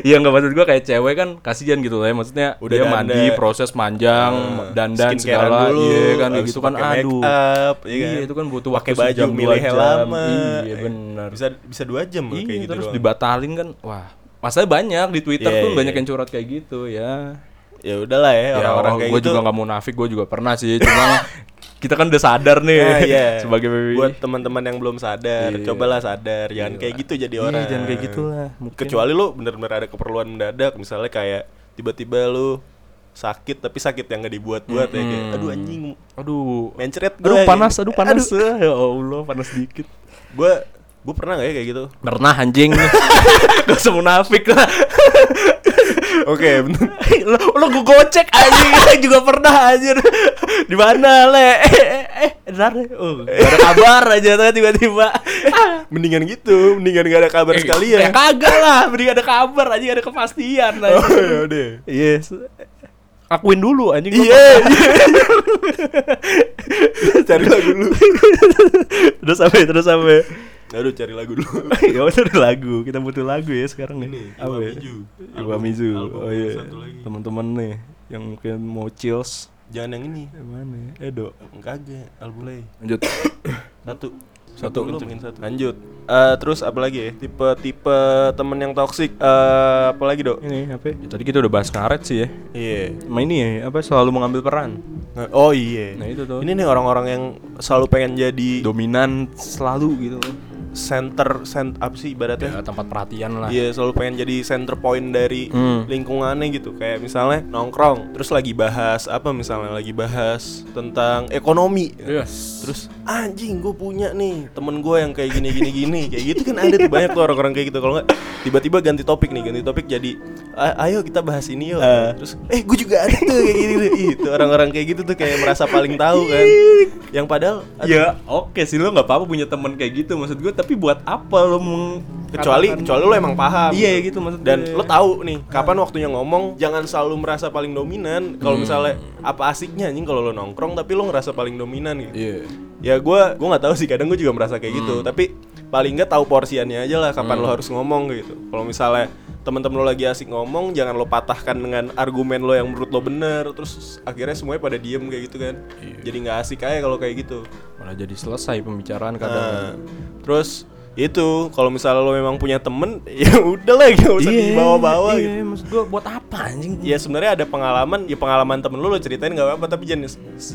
S1: Iya nggak maksud gue kayak cewek kan kasihan gitu lah ya maksudnya
S2: Udah
S1: dia
S2: dandan.
S1: mandi proses panjang
S2: Ah,
S1: dandan
S2: skincarean
S1: segala
S2: dulu,
S1: iya kan kayak gitu
S2: itu
S1: kan aduh
S2: up, iya
S1: iya
S2: kan?
S1: itu kan butuh waktu
S2: baju
S1: sejam, dua
S2: milih
S1: jam.
S2: lama
S1: iya benar
S2: bisa bisa dua jam loh
S1: iya
S2: kayak gitu
S1: terus
S2: doang.
S1: dibatalin kan wah masalahnya banyak di Twitter
S2: Iya,
S1: tuh
S2: iya,
S1: banyak
S2: iya.
S1: yang curhat kayak gitu ya
S2: ya udahlah ya
S1: ya
S2: orang-orang kayak
S1: gue
S2: gitu
S1: juga nggak mau nafik gue juga pernah sih cuma kita kan udah sadar nih
S2: Nah, iya.
S1: sebagai
S2: buat teman-teman yang belum sadar
S1: Iya.
S2: cobalah sadar. Jangan
S1: Iya.
S2: kayak gitu jadi
S1: Iya,
S2: orang.
S1: jangan kayak gitulah, mungkin.
S2: kecuali lu bener-bener ada keperluan mendadak misalnya kayak tiba-tiba lu sakit tapi sakit yang gak dibuat-buat ya kayak aduh anjing.
S1: Aduh.
S2: Mencret
S1: aduh
S2: gua
S1: panas
S2: gitu.
S1: aduh panas. Ya Allah panas dikit.
S2: Gua gua pernah gak ya kayak gitu?
S1: Pernah anjing. Gak usah munafik lah
S2: oke
S1: lo lo gue gocek anjing. Juga pernah anjir. Di mana le? Eh eh eh ntar deh. oh gak ada kabar aja tiba-tiba.
S2: Mendingan gitu mendingan gak ada kabar
S1: ya
S2: sekalian.
S1: kagak lah mending ada kabar aja ada kepastian
S2: oh
S1: anjing.
S2: ya udah.
S1: Yes. Akuin dulu anjing
S2: Iya, iya. cari lagu dulu.
S1: terus sampai terus sampai
S2: Aduh, cari lagu dulu.
S1: ya udah lagu kita butuh lagu ya sekarang nih
S2: Ini,
S1: apa ya
S2: Iwamizu.
S1: Iwa
S2: Album-
S1: Mizu
S2: album
S1: oh iya
S2: satu
S1: teman-teman nih yang mungkin mau chills
S2: Jangan yang ini.
S1: yang mana ya? Edo
S2: Kagak, albulai.
S1: lanjut
S2: Satu.
S1: Satu, kencengin
S2: satu. Lanjut. Eh, terus apa lagi ya? Tipe-tipe temen yang toksik. Eh, apa lagi, Dok?
S1: ini apa ya, tadi kita udah bahas ngaret sih ya
S2: Iya.
S1: sama ini ya apa selalu mengambil peran
S2: Nah, Oh iya.
S1: nah itu tuh
S2: Ini nih orang-orang yang selalu pengen jadi
S1: dominan selalu gitu loh
S2: center, cent apa sih ibaratnya?
S1: ya tempat perhatian lah.
S2: Iya selalu pengen jadi center point dari
S1: Hmm.
S2: lingkungannya gitu. Kayak misalnya nongkrong Terus lagi bahas apa misalnya? Lagi bahas tentang ekonomi.
S1: Yes.
S2: Terus anjing gue punya nih temen gue yang kayak gini gini gini Kayak gitu kan ada tuh banyak tuh orang-orang kayak gitu. Kalau nggak tiba-tiba ganti topik nih Ganti topik jadi "A- Ayo kita bahas ini yuk.
S1: Eh.
S2: Terus eh gue juga ada tuh kayak Ih, Itu orang-orang kayak gitu tuh kayak merasa paling tahu kan. Yang padahal aduh,
S1: ya oke sih lo nggak apa-apa punya teman kayak gitu. Maksud gue tapi buat apa lo meng
S2: kecuali
S1: katakan-
S2: kecuali lo emang paham.
S1: Iya gitu maksud
S2: dan lo tahu nih kapan waktunya ngomong jangan selalu merasa paling dominan. Kalau misalnya apa asiknya anjing kalau lo nongkrong tapi lo ngerasa paling dominan gitu.
S1: Iya.
S2: Ya gue gue nggak tahu sih kadang gue juga merasa kayak gitu. Tapi paling nggak tahu porsiannya aja lah kapan lo harus ngomong gitu. Kalau misalnya teman-teman lo lagi asik ngomong jangan lo patahkan dengan argumen lo yang menurut lo bener. Terus akhirnya semuanya pada diem kayak gitu kan. Jadi nggak asik aja kalau kayak gitu
S1: malah jadi selesai pembicaraan kadang
S2: Nah, terus itu kalau misalnya lo memang punya temen ya udah lah gak usah dibawa-bawa
S1: iya,
S2: gitu
S1: maksud gue buat apa anjing
S2: ya sebenarnya ada pengalaman ya pengalaman temen lo lo ceritain nggak apa-apa tapi jangan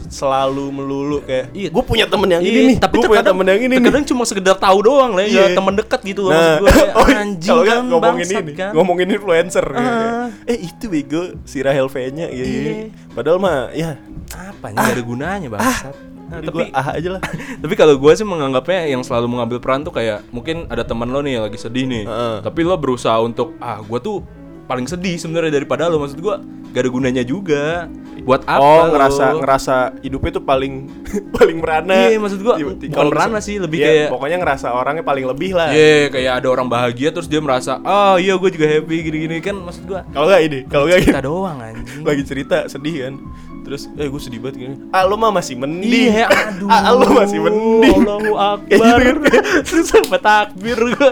S2: selalu melulu kayak
S1: Iya.
S2: gue punya temen yang
S1: Iya,
S2: ini nih
S1: tapi
S2: gue punya
S1: terkadang-
S2: temen yang ini nih
S1: terkadang cuma sekedar tahu doang lah ya
S2: Iya.
S1: teman dekat gitu
S2: Nah,
S1: maksud gue kayak,
S2: oh,
S1: anjing
S2: kalau
S1: kan
S2: ngomongin ini,
S1: kan
S2: ngomongin influencer gitu.
S1: Ah.
S2: Eh itu bego si Rahel V-nya gitu.
S1: Iya.
S2: Padahal mah ya
S1: apa nih gak ada gunanya bangsat Nah,
S2: tapi
S1: tapi
S2: ah aja lah.
S1: tapi kalau gue sih menganggapnya yang selalu mengambil peran tuh kayak mungkin ada teman lo nih yang lagi sedih nih
S2: Heeh.
S1: tapi lo berusaha untuk ah gue tuh paling sedih sebenarnya daripada lo maksud gue gak ada gunanya juga buat apa
S2: oh
S1: lo?
S2: ngerasa ngerasa hidupnya tuh paling paling merana.
S1: Iya, maksud gua,
S2: Tiba-
S1: bukan merana sih, lebih
S2: Iya,
S1: kayak-
S2: pokoknya ngerasa orangnya paling lebih lah.
S1: Iya, kayak ada orang bahagia terus dia merasa, oh iya gue juga happy gini-gini kan maksud gue
S2: Kalau nggak ini, kalau
S1: kita
S2: ini
S1: doang anjing.
S2: lagi cerita sedih kan. Terus eh gue sedih banget gini. Ah lo mah masih mending.
S1: Iya, aduh.
S2: Ah lo masih mending.
S1: Allahu Akbar.
S2: gitu kan.
S1: Terus sampai takbir gue.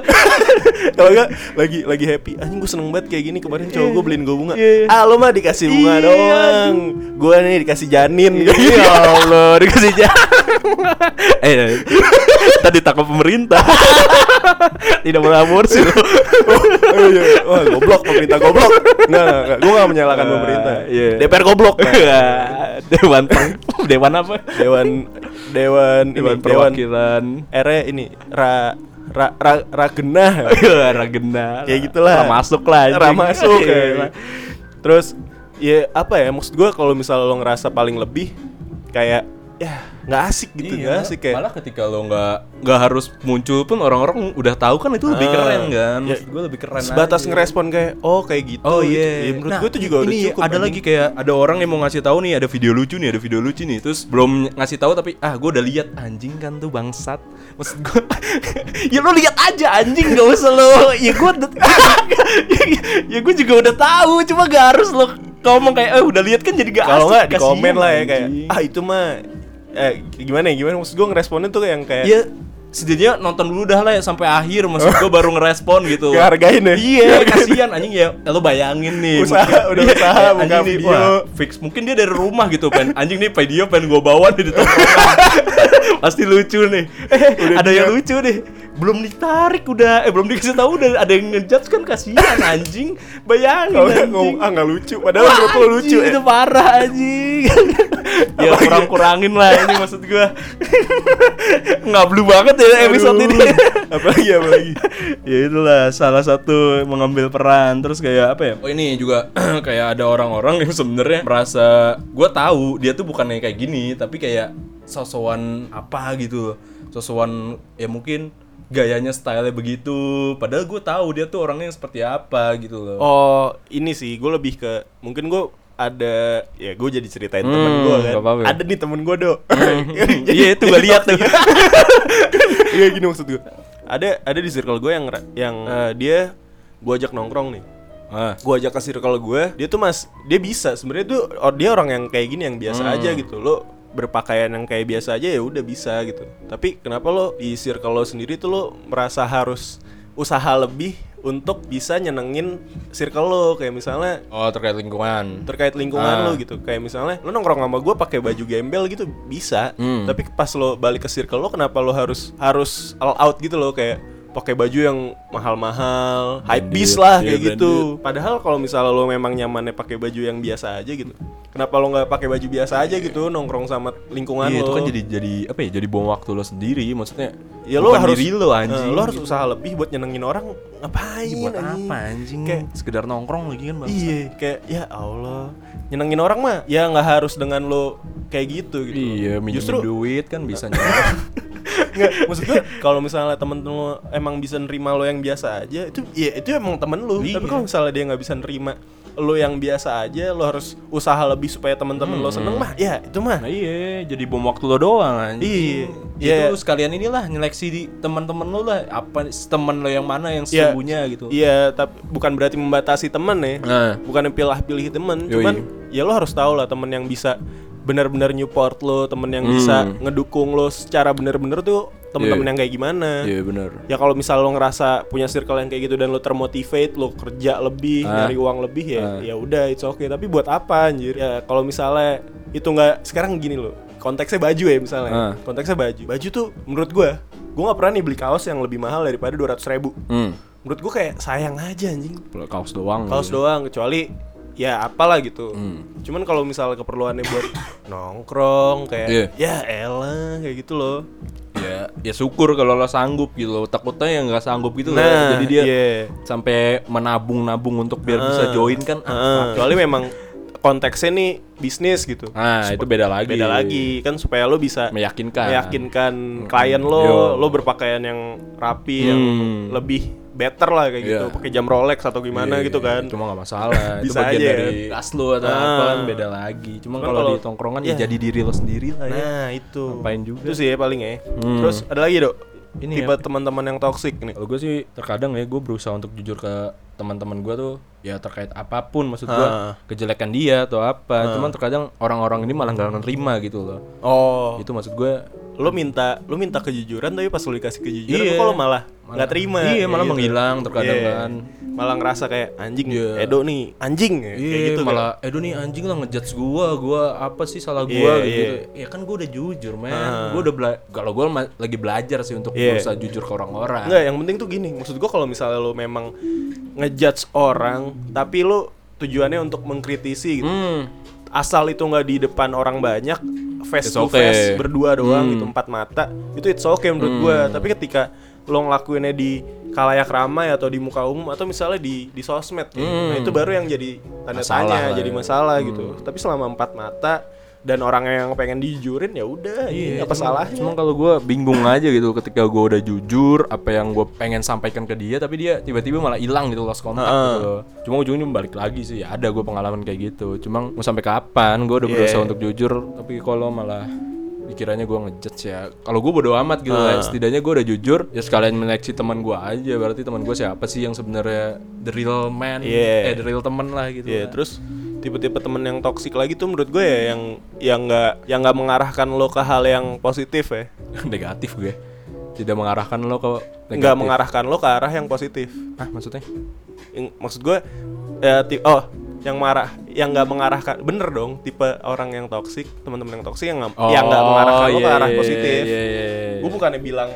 S2: Kalau nggak lagi lagi happy. Anjing gue seneng banget kayak gini kemarin cowok gue beliin gue bunga.
S1: Iya.
S2: Ah lo mah dikasih bunga
S1: Iya,
S2: doang. Gue nih dikasih janin.
S1: Ya Allah, dikasih jam. eh, tadi takut pemerintah. Tidak boleh aborsi lo.
S2: Oh, iya. Wah goblok pemerintah goblok. Nggak, nggak, nggak. gue nggak menyalahkan
S1: Ah,
S2: pemerintah.
S1: iya.
S2: DPR goblok.
S1: Dewan peng- Dewan apa?
S2: Dewan Dewan ini,
S1: Dewan perwakilan.
S2: R ini ra ra ra ragenah.
S1: Ragena.
S2: Kayak gitulah.
S1: Ra masuk lah.
S2: Ra masuk
S1: Iya.
S2: kayak. Terus ya apa ya maksud gua kalau misalnya lo ngerasa paling lebih kayak ya nggak asik gitu
S1: Iya,
S2: nggak asik kayak
S1: malah ketika lo nggak nggak harus muncul pun orang-orang udah tahu kan itu lebih
S2: Ah,
S1: keren kan
S2: ya,
S1: maksud gue lebih keren
S2: sebatas
S1: aja.
S2: ngerespon kayak oh kayak gitu
S1: Oh
S2: gitu.
S1: iya,
S2: Ya, menurut
S1: Nah,
S2: gua itu juga udah
S1: ini
S2: cukup
S1: Ada lagi kayak ada orang yang mau ngasih tahu nih ada video lucu nih, ada video lucu nih, terus belum ngasih tahu tapi ah gue udah lihat anjing kan tuh bangsat. Maksud gue, ya lo lihat aja anjing gak usah lo. Ya gue, ya gue juga udah tahu, cuma gak harus lo ngomong kayak eh udah lihat kan jadi gak
S2: kalau
S1: asik,
S2: nggak di komen lah ya kayak ah itu mah eh gimana ya? Gimana? Maksud gua ngeresponnya tuh yang kayak
S1: Ya setidaknya nonton dulu dah lah ya sampai akhir. Maksud gue baru ngerespon gitu.
S2: Ngehargain ya?
S1: iya kasihan. Anjing ya ya lo bayangin nih
S2: Usaha,
S1: mungkin-
S2: udah
S1: Iya,
S2: usaha buka
S1: anjing nih,
S2: video.
S1: wah, fix. Mungkin dia dari rumah gitu pen. Anjing nih video pengen gue bawa nih di tongkrongan pasti lucu nih. Eh
S2: Udah
S1: ada yang lucu nih. Belum ditarik udah. Eh belum dikasih tahu udah. Ada yang ngejudge kan kasihan anjing. Bayangin
S2: nggak
S1: anjing.
S2: ngomong ah nggak lucu. Padahal menurut lo lucu ya.
S1: itu parah anjing ya
S2: Apalagi?
S1: kurang kurangin lah ini maksud gua. Nggak blue banget ya episode
S2: Aduh.
S1: ini.
S2: Apalagi apalagi.
S1: Ya itulah salah satu mengambil peran. Terus kayak apa ya? Oh ini juga kayak ada orang-orang yang sebenarnya merasa gua tahu dia tuh bukannya kayak gini tapi kayak sosokan apa gitu sosokan ya mungkin gayanya stylenya begitu. Padahal gue tahu dia tuh orangnya seperti apa gitu loh.
S2: Oh ini sih gue lebih ke mungkin gue ada ya gue jadi ceritain temen
S1: Hmm,
S2: gue kan.
S1: nggak apa-apa.
S2: ada nih temen gue do
S1: iya itu gue lihat tuh.
S2: Iya gini maksud gue ada ada di circle gue yang yang eh, dia gue ajak nongkrong nih.
S1: Ah.
S2: gue ajak ke circle gue dia tuh mas dia bisa. Sebenarnya tuh dia orang yang kayak gini yang biasa
S1: Hmm.
S2: aja gitu. Lo berpakaian yang kayak biasa aja ya udah bisa gitu. Tapi kenapa lo di circle lo sendiri tuh lo merasa harus usaha lebih untuk bisa nyenengin circle lo kayak misalnya
S1: Oh terkait lingkungan.
S2: terkait lingkungan
S1: Ah.
S2: lo gitu kayak misalnya lo nongkrong sama gue pakai baju gembel gitu bisa
S1: Hmm.
S2: tapi pas lo balik ke circle lo kenapa lo harus harus all out gitu lo kayak pakai baju yang mahal-mahal hype beast lah
S1: iya,
S2: kayak gitu padahal kalau misalnya lo memang nyamannya pakai baju yang biasa aja gitu kenapa lo nggak pakai baju biasa aja gitu nongkrong sama lingkungan
S1: Iya
S2: lo
S1: itu kan jadi jadi apa ya? Jadi bom waktu lo sendiri. Maksudnya
S2: ya lo harus
S1: diri lo
S2: eh,
S1: anjing.
S2: lo harus usaha lebih buat nyenengin orang ngapain
S1: Ih, buat
S2: anjing?
S1: apa anjing?
S2: Kayak-
S1: sekedar nongkrong lagi kan bang.
S2: Iya, kayak ya Allah, nyenengin orang mah ya nggak harus dengan lo kayak gitu gitu.
S1: Iya, minjem
S2: Justru
S1: duit kan bisa
S2: nggak, maksud gue kalau misalnya temen lo emang bisa nerima lo yang biasa aja, itu ya itu emang temen lo.
S1: Iya.
S2: Tapi kalau misalnya dia nggak bisa nerima lo yang biasa aja, lo harus usaha lebih supaya temen-temen lo seneng mah, ya itu mah.
S1: Nah iya, jadi bom waktu lo doang anjing.
S2: Iya,
S1: Itu
S2: iya.
S1: sekalian inilah nyeleksi di teman-teman lo lah. Apa teman lo yang mana yang
S2: Iya.
S1: sesungguhnya gitu.
S2: Iya, tapi bukan berarti membatasi temen ya.
S1: Nah.
S2: Bukan pilih-pilih temen,
S1: Yoi.
S2: cuman ya lo harus tahu lah temen yang bisa benar-benar support lo, temen yang bisa
S1: Hmm.
S2: ngedukung lo secara bener-bener tuh temen-temen
S1: Iya.
S2: yang kayak gimana.
S1: Iya benar.
S2: Ya kalau misal lo ngerasa punya circle yang kayak gitu dan lo termotivate, lo kerja lebih,
S1: Ah.
S2: nyari uang lebih ya,
S1: Ah.
S2: ya udah it's okay. Tapi buat apa anjir? Ya kalau misalnya itu nggak sekarang gini lo, konteksnya baju ya misalnya,
S1: Ah.
S2: konteksnya baju. Baju tuh menurut gua, gua nggak pernah nih beli kaos yang lebih mahal daripada dua ratus ribu.
S1: Hmm.
S2: Menurut gua kayak sayang aja anjing.
S1: Kaos doang.
S2: Kaos
S1: gitu.
S2: doang kecuali ya apalah gitu.
S1: Hmm.
S2: Cuman kalau misalnya keperluannya buat nongkrong kayak
S1: Iya.
S2: ya elah kayak gitu loh.
S1: Ya, ya syukur kalau lo sanggup gitu loh. Takutnya yang nggak sanggup gitu loh.
S2: Nah,
S1: Jadi dia
S2: iya.
S1: sampai menabung-nabung untuk biar bisa
S2: Ah.
S1: join kan.
S2: Heeh, kecuali memang konteksnya nih bisnis gitu.
S1: Nah, itu beda lagi.
S2: Beda lagi kan supaya lo bisa
S1: Meyakinkan.
S2: meyakinkan klien lo,
S1: Yo.
S2: lo berpakaian yang rapi, yang
S1: Hmm.
S2: lebih better lah kayak gitu,
S1: Iya.
S2: pakai jam Rolex atau gimana
S1: Iya,
S2: gitu kan.
S1: Cuma nggak masalah. itu
S2: Bisa
S1: bagian
S2: aja
S1: dari
S2: kan.
S1: ras lo atau
S2: Ah.
S1: apa kan beda lagi. Cuma kalau di tongkrongan
S2: iya.
S1: ya jadi diri lo sendiri lah ya.
S2: Nah itu.
S1: Ngapain juga.
S2: Itu sih ya paling ya.
S1: Hmm.
S2: Terus ada lagi dok.
S1: Ini
S2: tipe
S1: ya.
S2: teman-teman yang toksik nih.
S1: Kalau gue sih terkadang ya gue berusaha untuk jujur ke teman-teman gue tuh ya terkait apa pun maksud gue
S2: Ah.
S1: kejelekan dia atau apa. Cuman terkadang orang-orang ini malah nggak nerima gitu loh.
S2: Oh,
S1: Itu maksud gue
S2: lo minta lo minta kejujuran tapi pas lo dikasih kejujuran
S1: Iya.
S2: lo malah nggak terima.
S1: Iya, malah
S2: gitu.
S1: menghilang terkadang
S2: Iya.
S1: kan.
S2: Malah ngerasa kayak anjing
S1: Iya.
S2: Edo nih, anjing
S1: Iya,
S2: kayak gitu kan.
S1: malah Edo nih anjing lah ngejudge gua, gua apa sih salah
S2: Iya,
S1: gua gitu.
S2: iya.
S1: Ya kan gua udah jujur, men.
S2: Ah.
S1: Gua udah bela- kalau gua ma- lagi belajar sih untuk
S2: Iya.
S1: berusaha jujur ke orang-orang.
S2: Enggak, yang penting tuh gini. Maksud gua kalau misalnya lo memang ngejudge orang, tapi lo tujuannya untuk mengkritisi gitu.
S1: Hmm.
S2: Asal itu nggak di depan orang banyak, face
S1: It's
S2: to
S1: okay.
S2: face berdua doang
S1: Hmm.
S2: gitu empat mata, itu it's okay menurut gua. Tapi ketika lo ngelakuinnya di kalayak ramai atau di muka umum atau misalnya di di sosmed gitu.
S1: Hmm.
S2: Nah, itu baru yang jadi tanda
S1: Masalah
S2: tanya, jadi
S1: ya.
S2: masalah gitu. Tapi selama empat mata dan orang yang pengen dijujurin ya udah,
S1: Iya,
S2: apa
S1: cuma-
S2: salahnya?
S1: Cuma kalau gua bingung aja gitu ketika gua udah jujur apa yang gua pengen sampaikan ke dia tapi dia tiba-tiba malah hilang gitu lost kontak
S2: Heeh.
S1: gitu. Cuma ujungnya balik lagi sih. Ada gua pengalaman kayak gitu. Cuma mau sampai kapan gua udah
S2: Iya.
S1: berusaha untuk jujur tapi kalau malah dikiranya gua ngejudge ya. Kalau gua bodo amat gitu lah.
S2: Ah.
S1: Setidaknya gua udah jujur ya sekalian menyeleksi teman gua aja. Berarti teman gua siapa sih yang sebenarnya the real man?
S2: Iya.
S1: Eh the real teman lah gitu.
S2: Iya,
S1: lah.
S2: terus tipe-tipe temen yang toksik lagi tuh menurut gue ya yang yang nggak yang nggak mengarahkan lo ke hal yang positif ya,
S1: negatif gue. Tidak mengarahkan lo ke
S2: nggak mengarahkan lo ke arah yang positif.
S1: Ah, maksudnya?
S2: Yang- maksud gue, ya, oh yang marah, yang nggak mengarahkan, bener dong tipe orang yang toksik, teman-teman yang toksik yang nggak yang nggak mengarahkan lo ke
S1: iya,
S2: arah
S1: iya,
S2: positif.
S1: iya, iya, iya.
S2: Gue bukannya bilang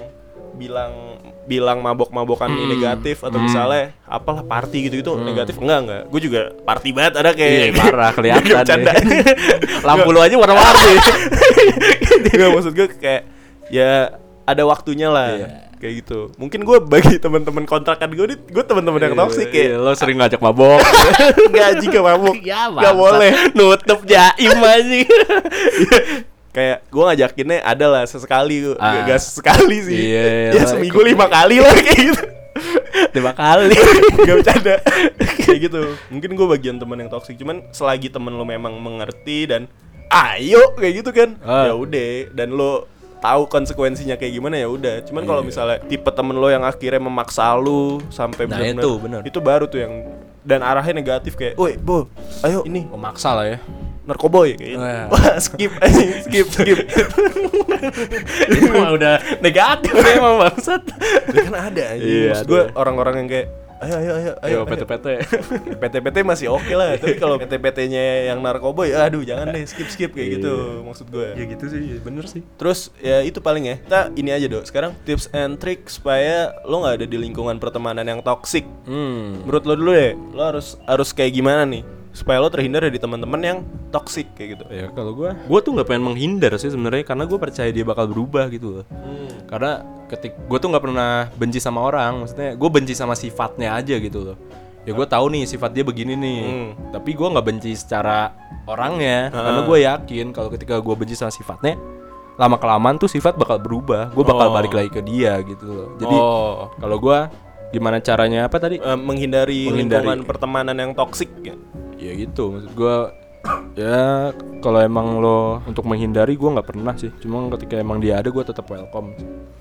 S2: bilang bilang mabok-mabokan ini negatif atau
S1: Hmm.
S2: misalnya apalah party gitu-gitu negatif enggak enggak gue juga party banget ada kayak
S1: Iya, parah, kelihatan
S2: bercanda.
S1: ya. Lampu lu aja warna-warni.
S2: Enggak maksud gue kayak ya ada waktunya lah
S1: Iya.
S2: kayak gitu mungkin gue bagi teman-teman kontrakan gue nih gue teman-teman yang toksik
S1: Iya,
S2: ya
S1: lo sering ngajak mabok.
S2: nggak jika mabuk
S1: ya,
S2: nggak boleh
S1: Nutup jaim aja.
S2: Kayak gue ngajakinnya ada lah sesekali
S1: Ah.
S2: nggak sekali sih
S1: Iya,
S2: ya
S1: lah,
S2: seminggu lima kali lah kayak gitu
S1: Lima kali.
S2: Gak bercanda Kayak gitu Mungkin gue bagian teman yang toksik Cuman selagi temen lo memang mengerti Dan Ayo kayak gitu kan
S1: Ah.
S2: Ya udah Dan lo tahu konsekuensinya kayak gimana ya udah cuman kalau
S1: Iya.
S2: misalnya tipe temen lo yang akhirnya memaksa lu sampai
S1: Nah,
S2: benar-benar
S1: itu bener.
S2: itu baru tuh yang dan arahnya negatif kayak, "Woi, Bo, ayo ini
S1: Memaksa lah ya.
S2: Narkoboy kayak gitu.
S1: Wah.
S2: Wah, skip anjing, skip, skip.
S1: Itu mah udah negatif ya emang bangsat.
S2: Ya kan ada anjing.
S1: Iya,
S2: Maksud gue orang-orang yang kayak ayo ayo ayo ayo.
S1: Ayo
S2: ayo.
S1: PT-PT.
S2: PT-PT masih oke lah, tapi kalau PT-PT-nya yang narkoboy, aduh jangan deh skip skip kayak gitu maksud gue.
S1: Ya gitu sih, bener sih.
S2: Terus ya itu paling ya. Kita ini aja dok. Sekarang tips and trick supaya lo nggak ada di lingkungan pertemanan yang toksik.
S1: Hmm.
S2: Menurut lo dulu deh, lo harus harus kayak gimana nih supaya lo terhindar dari teman-teman yang toksik kayak gitu.
S1: Ya kalau gua, gua tuh nggak pengen menghindar sih sebenarnya karena gua percaya dia bakal berubah gitu loh. Karena ketik gua tuh nggak pernah benci sama orang, maksudnya gua benci sama sifatnya aja gitu loh. Ya gua tahu nih sifat dia begini nih,
S2: Hmm.
S1: tapi gua nggak benci secara orangnya karena
S2: Ah.
S1: gua yakin kalau ketika gua benci sama sifatnya lama kelamaan tuh sifat bakal berubah, gua bakal
S2: Oh.
S1: balik lagi ke dia gitu loh. Jadi
S2: oh,
S1: kalau gua gimana caranya apa tadi?
S2: eh, menghindari,
S1: Menghindari.
S2: lingkungan pertemanan yang toksik ya.
S1: ya gitu maksud gua ya kalau emang lo untuk menghindari gua nggak pernah sih cuma ketika emang dia ada gua tetap welcome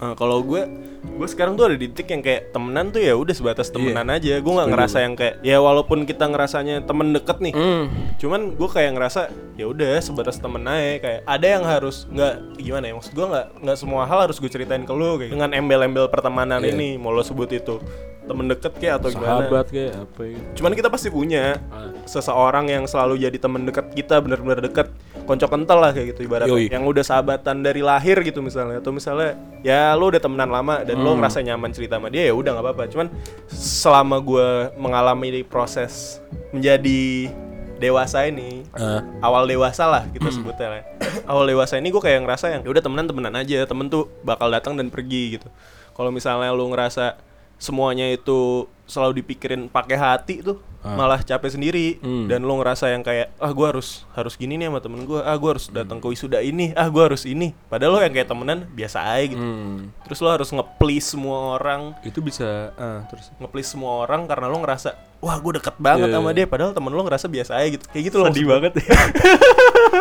S2: Eh, kalau gue, gue sekarang tuh ada di titik yang kayak temenan tuh ya udah sebatas temenan aja. Gue nggak ngerasa yang kayak ya walaupun kita ngerasanya temen deket nih,
S1: Hmm.
S2: cuman gue kayak ngerasa ya udah sebatas temen aja. Kayak ada yang harus nggak gimana ya maksud gue nggak nggak semua hal harus gue ceritain ke lu kayak dengan embel-embel pertemanan
S1: Iya.
S2: ini mau lo sebut itu temen deket kayak atau gimana.
S1: sahabat kayak apa ya
S2: Cuman kita pasti punya
S1: Ah.
S2: seseorang yang selalu jadi temen deket kita bener-bener deket konco kental lah kayak gitu ibaratnya
S1: Yoi.
S2: yang udah sahabatan dari lahir gitu misalnya atau misalnya ya lo udah temenan lama dan lo
S1: Hmm.
S2: ngerasa nyaman cerita sama dia ya udah nggak apa-apa cuman selama gue mengalami proses menjadi dewasa ini
S1: Ah.
S2: awal dewasa lah kita sebutnya lah. awal dewasa ini gue kayak ngerasa yang ya udah temenan temenan aja temen tuh bakal datang dan pergi gitu kalau misalnya lu ngerasa semuanya itu selalu dipikirin pakai hati tuh
S1: Ah.
S2: malah capek sendiri
S1: Hmm.
S2: dan lu ngerasa yang kayak ah gue harus harus gini nih sama temen gue ah gue harus datang ke wisuda ini ah gue harus ini padahal lo yang kayak temenan biasa aja gitu
S1: Hmm.
S2: terus lo harus nge-please semua orang
S1: itu bisa ah terus
S2: nge-please semua orang karena lo ngerasa wah gue deket banget
S1: Iya,
S2: sama
S1: iya.
S2: dia padahal temen lo ngerasa biasa aja gitu kayak gitu loh
S1: sedih banget ya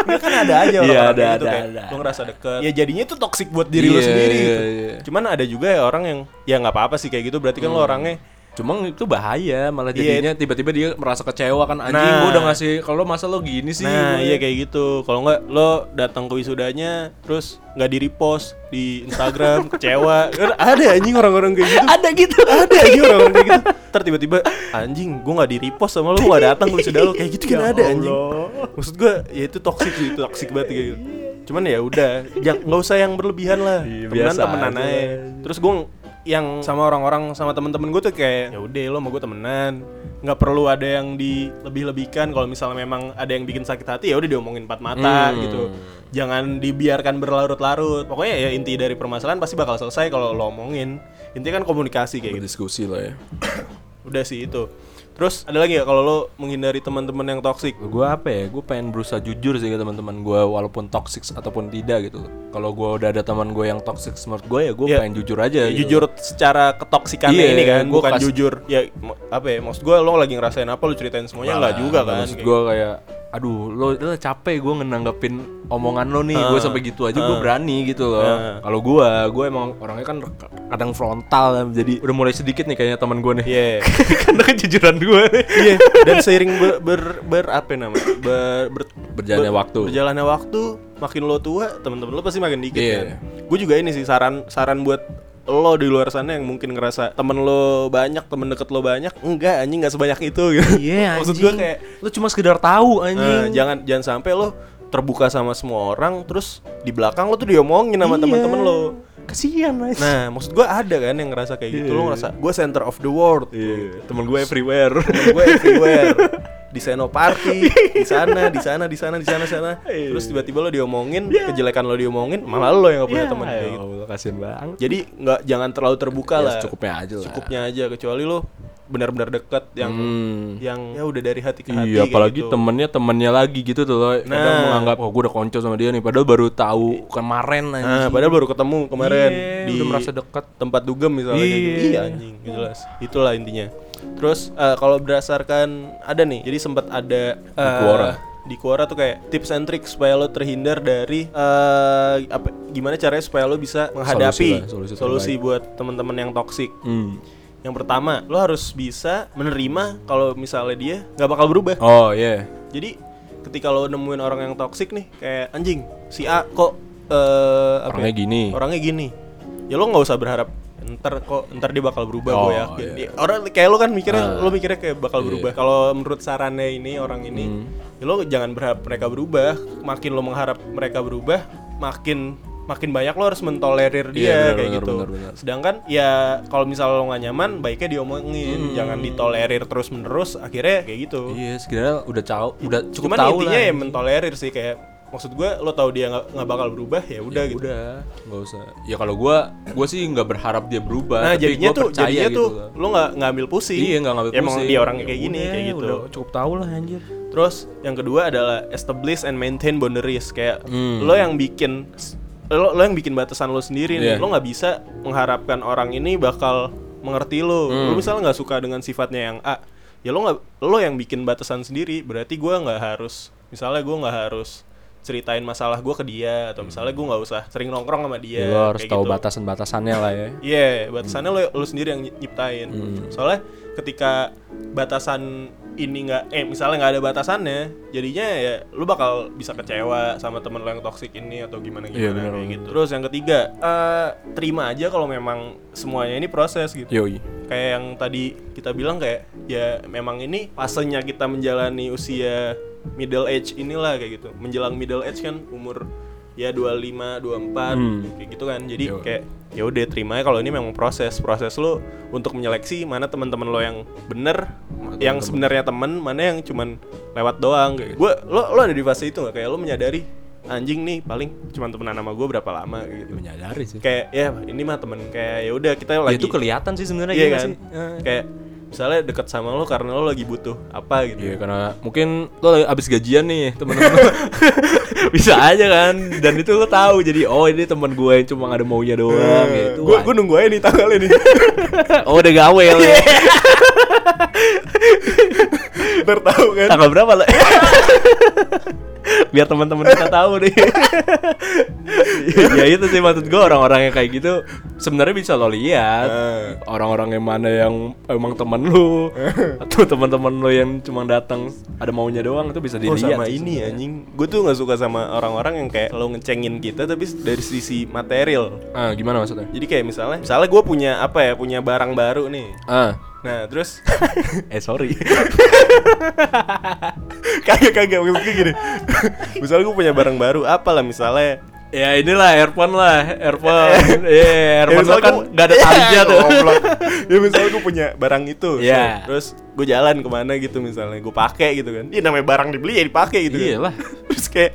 S2: Ya kan ada aja
S1: Iya,
S2: orang
S1: ada,
S2: kayak gitu
S1: ada,
S2: kayak
S1: ada.
S2: lo ngerasa deket. Ya jadinya itu toksik buat diri lo
S1: Iya,
S2: sendiri
S1: iya,
S2: gitu.
S1: iya.
S2: Cuman ada juga ya orang yang ya nggak apa-apa sih kayak gitu berarti kan lo orangnya
S1: cuma itu bahaya malah
S2: Iya.
S1: jadinya tiba-tiba dia merasa kecewa kan anjing
S2: Nah.
S1: gua udah ngasih kalau masa lo gini sih
S2: Nah, iya kayak gitu. Kalau nggak lo datang ke wisudanya terus nggak di repost di Instagram kecewa. Kan ada anjing orang-orang kayak gitu.
S1: ada gitu
S2: ada anjing orang-orang kayak gitu. Ntar tiba-tiba anjing gua nggak di repost sama lo, gua datang ke wisuda lo kayak gitu kan
S1: Ya
S2: ada anjing. Maksud gua ya itu toksik sih, itu toksik banget kayak gitu. Cuman ya udah, nggak usah yang berlebihan lah.
S1: Iya,
S2: temenan temenan
S1: aja
S2: aja. Terus gua yang sama orang-orang sama temen-temen gue tuh kayak ya udah lo sama gue temenan. Nggak perlu ada yang dilebih-lebihkan. Kalau misalnya memang ada yang bikin sakit hati ya udah diomongin empat mata
S1: Hmm.
S2: gitu. Jangan dibiarkan berlarut-larut. Pokoknya ya inti dari permasalahan pasti bakal selesai kalau lo omongin. Intinya kan komunikasi kayak gitu.
S1: Berdiskusi lah ya.
S2: Udah sih itu terus ada lagi ya kalau lo menghindari teman-teman yang toksik
S1: gue apa ya? Gue pengen berusaha jujur sih ke teman-teman gue walaupun toxic ataupun tidak gitu. Kalau gue udah ada teman gue yang toxic menurut gue ya gue
S2: Iya.
S1: pengen jujur aja
S2: Ya,
S1: gitu.
S2: jujur secara ketoksikannya
S1: Iya,
S2: ini kan
S1: gua
S2: bukan
S1: kas-
S2: jujur. Ya apa ya? Maksud gue lo lagi ngerasain apa lo ceritain semuanya nggak juga kan?
S1: maksud gue kayak aduh lo, lo capek gue ngenanggepin omongan lo nih gue
S2: Ah,
S1: sampai gitu aja gue
S2: ah.
S1: berani gitu loh
S2: Ah.
S1: kalau gue gue emang orangnya kan kadang frontal jadi udah mulai sedikit nih kayaknya teman gue nih
S2: Iya.
S1: karena kejujuran gue nih
S2: Iya, dan seiring ber, ber, ber apa namanya? Ber, ber-
S1: Berjalannya
S2: ber-
S1: waktu.
S2: Berjalannya waktu, makin lo tua, temen-temen lo pasti makin dikit
S1: Iya.
S2: kan. Gue juga ini sih saran saran buat lo di luar sana yang mungkin ngerasa temen lo banyak, temen deket lo banyak, enggak anjing nggak sebanyak itu gitu.
S1: iya
S2: Maksud gue kayak
S1: lo cuma sekedar tahu
S2: eh,
S1: anjing
S2: jangan jangan sampai lo terbuka sama semua orang terus di belakang lo tuh diomongin sama
S1: Iya.
S2: temen-temen lo.
S1: kasihan guys
S2: Nah, maksud gue ada kan yang ngerasa kayak gitu. Lo ngerasa gue center of the world.
S1: Iya, temen gue everywhere.
S2: temen gue everywhere di Senoparty di sana di sana di sana di sana sana
S1: Iya.
S2: terus tiba-tiba lo diomongin kejelekan lo diomongin malah lo yang gak punya teman kayak gitu
S1: Allah, kasihan banget.
S2: jadi nggak jangan terlalu terbuka
S1: Ya,
S2: lah
S1: secukupnya aja lah.
S2: cukupnya aja kecuali lo benar-benar dekat yang
S1: Hmm.
S2: yang ya udah dari hati ke hati
S1: Iya, apalagi
S2: gitu.
S1: temennya temennya lagi gitu tuh loh. Kadang
S2: Nah.
S1: menganggap oh gue udah konco sama dia nih, padahal baru tahu kemarin
S2: nah
S1: anjing.
S2: padahal baru ketemu kemarin
S1: Iya,
S2: di
S1: udah merasa dekat.
S2: tempat dugem misalnya kayak gitu.
S1: Iya.
S2: iya anjing jelas itulah intinya terus eh, kalau berdasarkan ada nih jadi sempat ada
S1: Quora.
S2: di Quora tuh kayak tips and tricks supaya lo terhindar dari eh apa gimana caranya supaya lo bisa menghadapi
S1: lah, solusi
S2: solusi, buat teman-teman yang toksik
S1: Hmm.
S2: Yang pertama, lo harus bisa menerima kalau misalnya dia nggak bakal berubah.
S1: Oh iya.
S2: Jadi ketika lo nemuin orang yang toksik nih, kayak anjing, si A kok apa
S1: Orangnya
S2: ya?
S1: gini.
S2: Orangnya gini. Ya lo nggak usah berharap ntar kok ntar dia bakal berubah
S1: Oh,
S2: gue yakin.
S1: iya.
S2: Ya, Orang kayak lo kan mikirnya
S1: Ah.
S2: lo mikirnya kayak bakal
S1: Iya.
S2: berubah. Kalau menurut sarannya ini orang ini,
S1: Hmm.
S2: ya lo jangan berharap mereka berubah. Makin lo mengharap mereka berubah, makin makin banyak lo harus mentolerir dia
S1: Iya, benar,
S2: kayak
S1: benar,
S2: gitu.
S1: benar, benar.
S2: Sedangkan ya kalau misalnya lo nggak nyaman, baiknya diomongin, jangan ditolerir terus menerus. Akhirnya kayak gitu.
S1: Hmm. Iya, sekiranya udah tahu, udah cukup
S2: Cuman
S1: tahu
S2: intinya
S1: lah.
S2: ya mentolerir sih kayak maksud gue lo tahu dia nggak bakal berubah ya udah gitu.
S1: Udah, nggak usah. Ya kalau gua, gua sih nggak berharap dia berubah.
S2: Nah
S1: tapi
S2: jadinya tuh jadinya
S1: gitu
S2: tuh lo nggak ngambil pusing.
S1: Iya nggak ngambil
S2: Ya, Emang
S1: pusing.
S2: dia orangnya kayak
S1: Ya
S2: gini kayak gitu.
S1: Udah cukup tahu lah anjir.
S2: Terus yang kedua adalah establish and maintain boundaries kayak
S1: Hmm.
S2: lo yang bikin lo lo yang bikin batasan lo sendiri nih.
S1: Iya.
S2: Lo nggak bisa mengharapkan orang ini bakal mengerti lo.
S1: Hmm.
S2: Lo misalnya nggak suka dengan sifatnya yang A, ya lo nggak lo yang bikin batasan sendiri. Berarti gua nggak harus misalnya gua nggak harus ceritain masalah gua ke dia atau misalnya gua nggak usah sering nongkrong sama dia.
S1: Ya, lo harus tahu
S2: gitu.
S1: batasan-batasannya lah ya.
S2: Iya, batasannya lo, lo sendiri yang nyiptain.
S1: Hmm.
S2: Soalnya ketika batasan ini nggak, eh misalnya nggak ada batasannya, jadinya ya lo bakal bisa kecewa sama temen lo yang toksik ini atau gimana
S1: Iya,
S2: gimana
S1: benar,
S2: kayak gitu. Terus yang ketiga, eh, terima aja kalau memang semuanya ini proses gitu.
S1: Yoi.
S2: Kayak yang tadi kita bilang kayak ya memang ini fasenya kita menjalani usia middle age inilah kayak gitu. Menjelang middle age kan umur ya 25, 24
S1: Hmm.
S2: kayak gitu kan. Jadi
S1: Yo.
S2: kayak ya udah terima aja kalau ini memang proses. Proses lo untuk menyeleksi mana teman-teman lo yang bener,
S1: Mana
S2: yang sebenarnya temen, mana yang cuman lewat doang. Kayak gua lo lo ada di fase itu nggak kayak lo menyadari anjing nih paling cuman temenan sama gue berapa lama gitu.
S1: Menyadari sih.
S2: Kayak ya ini mah temen kayak ya udah kita
S1: Ya,
S2: lagi
S1: itu kelihatan sih sebenarnya
S2: Iya
S1: gimana
S2: kan?
S1: sih. Eh.
S2: Kayak misalnya deket sama lo karena lo lagi butuh apa gitu.
S1: Iya karena mungkin lo lagi abis gajian nih temen-temen bisa aja kan dan itu lo tahu jadi oh ini teman gue yang cuma ada maunya doang gitu
S2: Gue gue nunggu aja nih tanggalnya nih.
S1: oh udah gawe lo ya
S2: Ntar tahu kan.
S1: tanggal berapa lo biar teman-teman kita tahu nih. Ya itu sih maksud gue orang-orang yang kayak gitu sebenarnya bisa lo lihat.
S2: Eh.
S1: orang-orang yang mana yang emang teman lu atau teman-teman lo yang cuma datang ada maunya doang itu bisa
S2: Oh
S1: dilihat
S2: sama
S1: sih
S2: ini
S1: sebenarnya.
S2: anjing. Gue tuh gak suka sama orang-orang yang kayak lo ngecengin kita Tapi dari sisi material.
S1: Ah gimana maksudnya?
S2: Jadi kayak misalnya Misalnya gue punya apa ya Punya barang baru nih.
S1: Ah
S2: Nah terus
S1: eh sorry
S2: Kagak kagak Maksudnya gini Misalnya gue punya barang baru Apalah misalnya
S1: Ya inilah earphone lah, earphone. Iya, earphone lo
S2: misalnya
S1: kan gak ada talinya tuh.
S2: Goblok. ya misalnya gue punya barang itu
S1: Iya.
S2: Terus gue jalan ke mana gitu misalnya Gue pakai gitu kan Iya namanya barang dibeli ya dipakai gitu kan.
S1: Iyalah.
S2: Terus kayak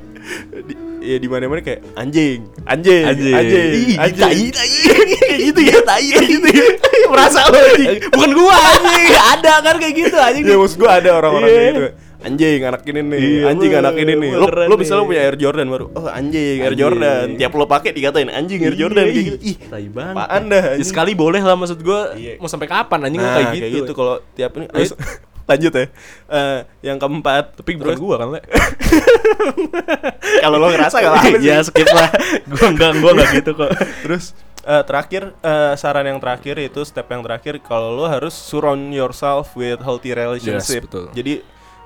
S2: di, ya di mana mana kayak anjing, anjing,
S1: Anjing.
S2: anjing,
S1: tai, tai.
S2: kayak gitu ya, tai, kayak gitu ya. Merasa lo anjing.
S1: Bukan gua anjing, ada kan kayak gitu anjing.
S2: Ya maksud gue ada orang-orang
S1: Iya.
S2: kayak gitu. Anjing anak ini nih,
S1: Iya,
S2: anjing
S1: wah,
S2: anak ini nih. Lo lo misalnya
S1: nih.
S2: punya Air Jordan baru, oh anjing Air
S1: Anjing.
S2: Jordan. Tiap lo pakai dikatain anjing Air Jordan
S1: Iya,
S2: kayak
S1: ih,
S2: gitu. Ih,
S1: tai banget.
S2: apaan dah,
S1: Ya, sekali boleh lah maksud gua.
S2: Iya.
S1: Mau sampai kapan anjing lo
S2: nah,
S1: kayak gitu.
S2: kalau tiap ini lanjut ya. Eh, yang keempat,
S1: Tapi bukan gua kan, Le.
S2: kalau lo ngerasa gak apa-apa sih.
S1: Ya skip lah. Gua enggak gua enggak gitu kok.
S2: Terus eh, terakhir eh, saran yang terakhir itu step yang terakhir kalau lo harus surround yourself with healthy relationship.
S1: Yes, betul.
S2: Jadi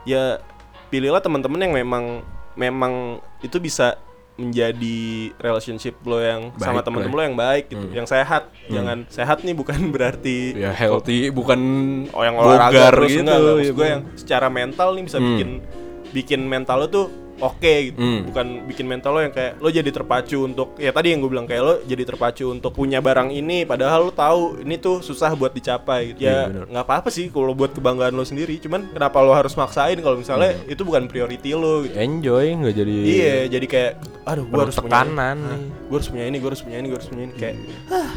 S2: ya pilihlah teman-teman yang memang memang itu bisa menjadi relationship lo yang sama
S1: Baik
S2: teman-teman
S1: lah.
S2: lo yang baik gitu,
S1: Hmm.
S2: yang sehat. Jangan sehat nih bukan berarti
S1: Ya healthy bukan
S2: oh yang olahraga terus
S1: gitu.
S2: enggak, enggak. Maksud
S1: ya,
S2: gue yang secara mental nih bisa
S1: Hmm.
S2: bikin bikin mental lo tuh oke gitu
S1: Hmm.
S2: bukan bikin mental lo yang kayak lo jadi terpacu untuk ya tadi yang gue bilang kayak lo jadi terpacu untuk punya barang ini padahal lo tahu ini tuh susah buat dicapai gitu.
S1: Iya,
S2: ya
S1: bener.
S2: nggak apa-apa sih kalau buat kebanggaan lo sendiri cuman kenapa lo harus maksain kalau misalnya
S1: Hmm.
S2: itu bukan priority lo gitu.
S1: enjoy nggak jadi
S2: iya jadi kayak aduh gue harus
S1: tekanan
S2: punya
S1: nih.
S2: gue harus punya ini gue harus punya ini gue harus punya ini kayak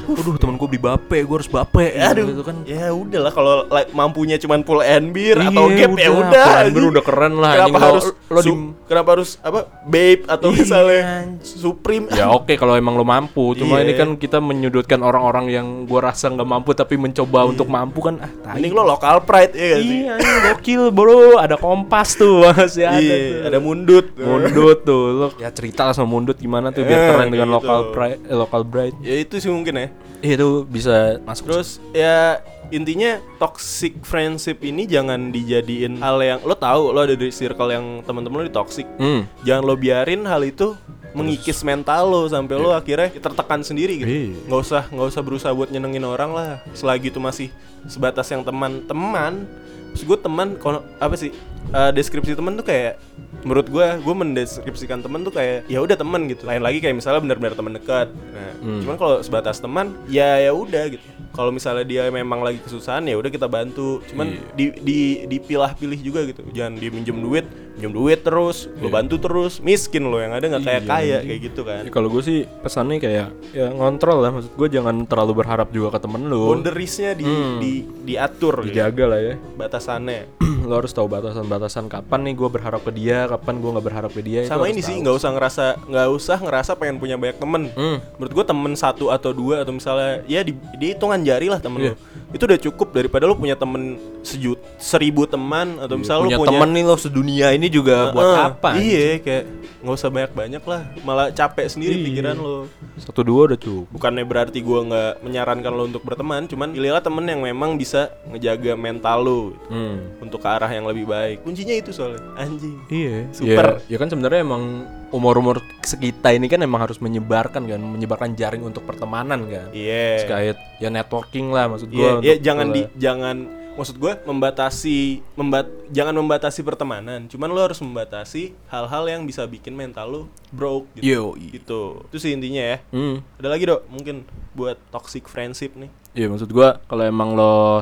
S1: Aduh temen gue beli bape, gue harus bape
S2: aduh
S1: gitu kan
S2: ya udahlah kalau like, mampunya cuman pull and beer atau
S1: Iya,
S2: gap ya
S1: udah, pull and beer udah keren lah,
S2: kenapa.
S1: Lo-
S2: harus
S1: lo di-
S2: kenapa harus apa babe atau
S1: Iya,
S2: misalnya
S1: anjing.
S2: supreme
S1: Ya oke kalau emang lo mampu, cuma
S2: Iya.
S1: ini kan kita menyudutkan orang-orang yang gua rasa nggak mampu tapi mencoba untuk mampu kan ah tai.
S2: mending lo lokal pride ya sih
S1: Iya, gokil bro, ada kompas tuh masih ada.
S2: iya
S1: tuh.
S2: ada mundut
S1: Mundut tuh, lo ya cerita lah sama Mundut gimana tuh biar
S2: Eh,
S1: keren dengan
S2: kayak
S1: lokal
S2: gitu.
S1: pride, eh, lokal bride.
S2: ya itu sih mungkin ya
S1: Itu bisa masuk.
S2: terus ya intinya toxic friendship ini jangan dijadiin hal yang lo tahu lo ada di circle yang teman-teman lo di toxic.
S1: Hmm.
S2: jangan lo biarin hal itu mengikis mental lo sampai lo akhirnya tertekan sendiri gitu.
S1: Iya.
S2: nggak usah nggak usah berusaha buat nyenengin orang lah. Selagi itu masih sebatas yang teman-teman Terus gue teman apa sih eh, deskripsi teman tuh kayak menurut gue gue mendeskripsikan teman tuh kayak ya udah teman gitu. Lain lagi kayak misalnya benar-benar teman dekat. Nah
S1: Hmm.
S2: cuman kalau sebatas teman ya ya udah gitu kalau misalnya dia memang lagi kesusahan ya udah kita bantu. Cuman
S1: Iya.
S2: di di dipilah-pilih juga gitu. Jangan dia minjem duit minjem duit terus lo
S1: Iya.
S2: bantu terus. Miskin lo yang ada nggak kayak
S1: Iya,
S2: kaya
S1: anjing.
S2: kayak gitu kan.
S1: Ya, kalau gue sih pesannya kayak ya ngontrol lah. Maksud gue jangan terlalu berharap juga ke temen lu.
S2: Boundariesnya di,
S1: Hmm.
S2: di diatur gitu,
S1: dijaga lah ya.
S2: Batasannya
S1: lo harus tahu batasan-batasan kapan nih gue berharap ke dia kapan gue nggak berharap ke dia itu
S2: sama ini sih nggak usah ngerasa nggak usah ngerasa pengen punya banyak temen.
S1: Hmm.
S2: menurut gue temen satu atau dua atau misalnya ya di, di hitungan jari lah temen
S1: Iya.
S2: lo itu udah cukup daripada lo punya temen sejut seribu teman atau misalnya
S1: punya
S2: lo punya
S1: temen nih lo sedunia ini juga buat
S2: Heeh,
S1: apa
S2: iya kayak nggak usah banyak banyak lah. Malah capek sendiri
S1: Iya.
S2: pikiran lo
S1: satu dua udah cukup.
S2: Bukannya berarti gua nggak menyarankan lo untuk berteman cuman pilihlah temen yang memang bisa ngejaga mental lo gitu,
S1: hmm.
S2: untuk ke arah yang lebih baik. Kuncinya itu soalnya anjing.
S1: Iya,
S2: Super.
S1: Ya, ya kan sebenarnya emang umur-umur sekitar ini kan emang harus menyebarkan kan, menyebarkan jaring untuk pertemanan kan.
S2: iya.
S1: Sekait ya networking lah maksud
S2: Iya,
S1: gua.
S2: iya,
S1: untuk
S2: jangan di jangan maksud gue membatasi membat jangan membatasi pertemanan. Cuman lo harus membatasi hal-hal yang bisa bikin mental lo broke gitu.
S1: Yo,
S2: gitu. Itu sih intinya ya.
S1: Hmm.
S2: ada lagi dok mungkin buat toxic friendship nih.
S1: Iya maksud gua kalau emang lo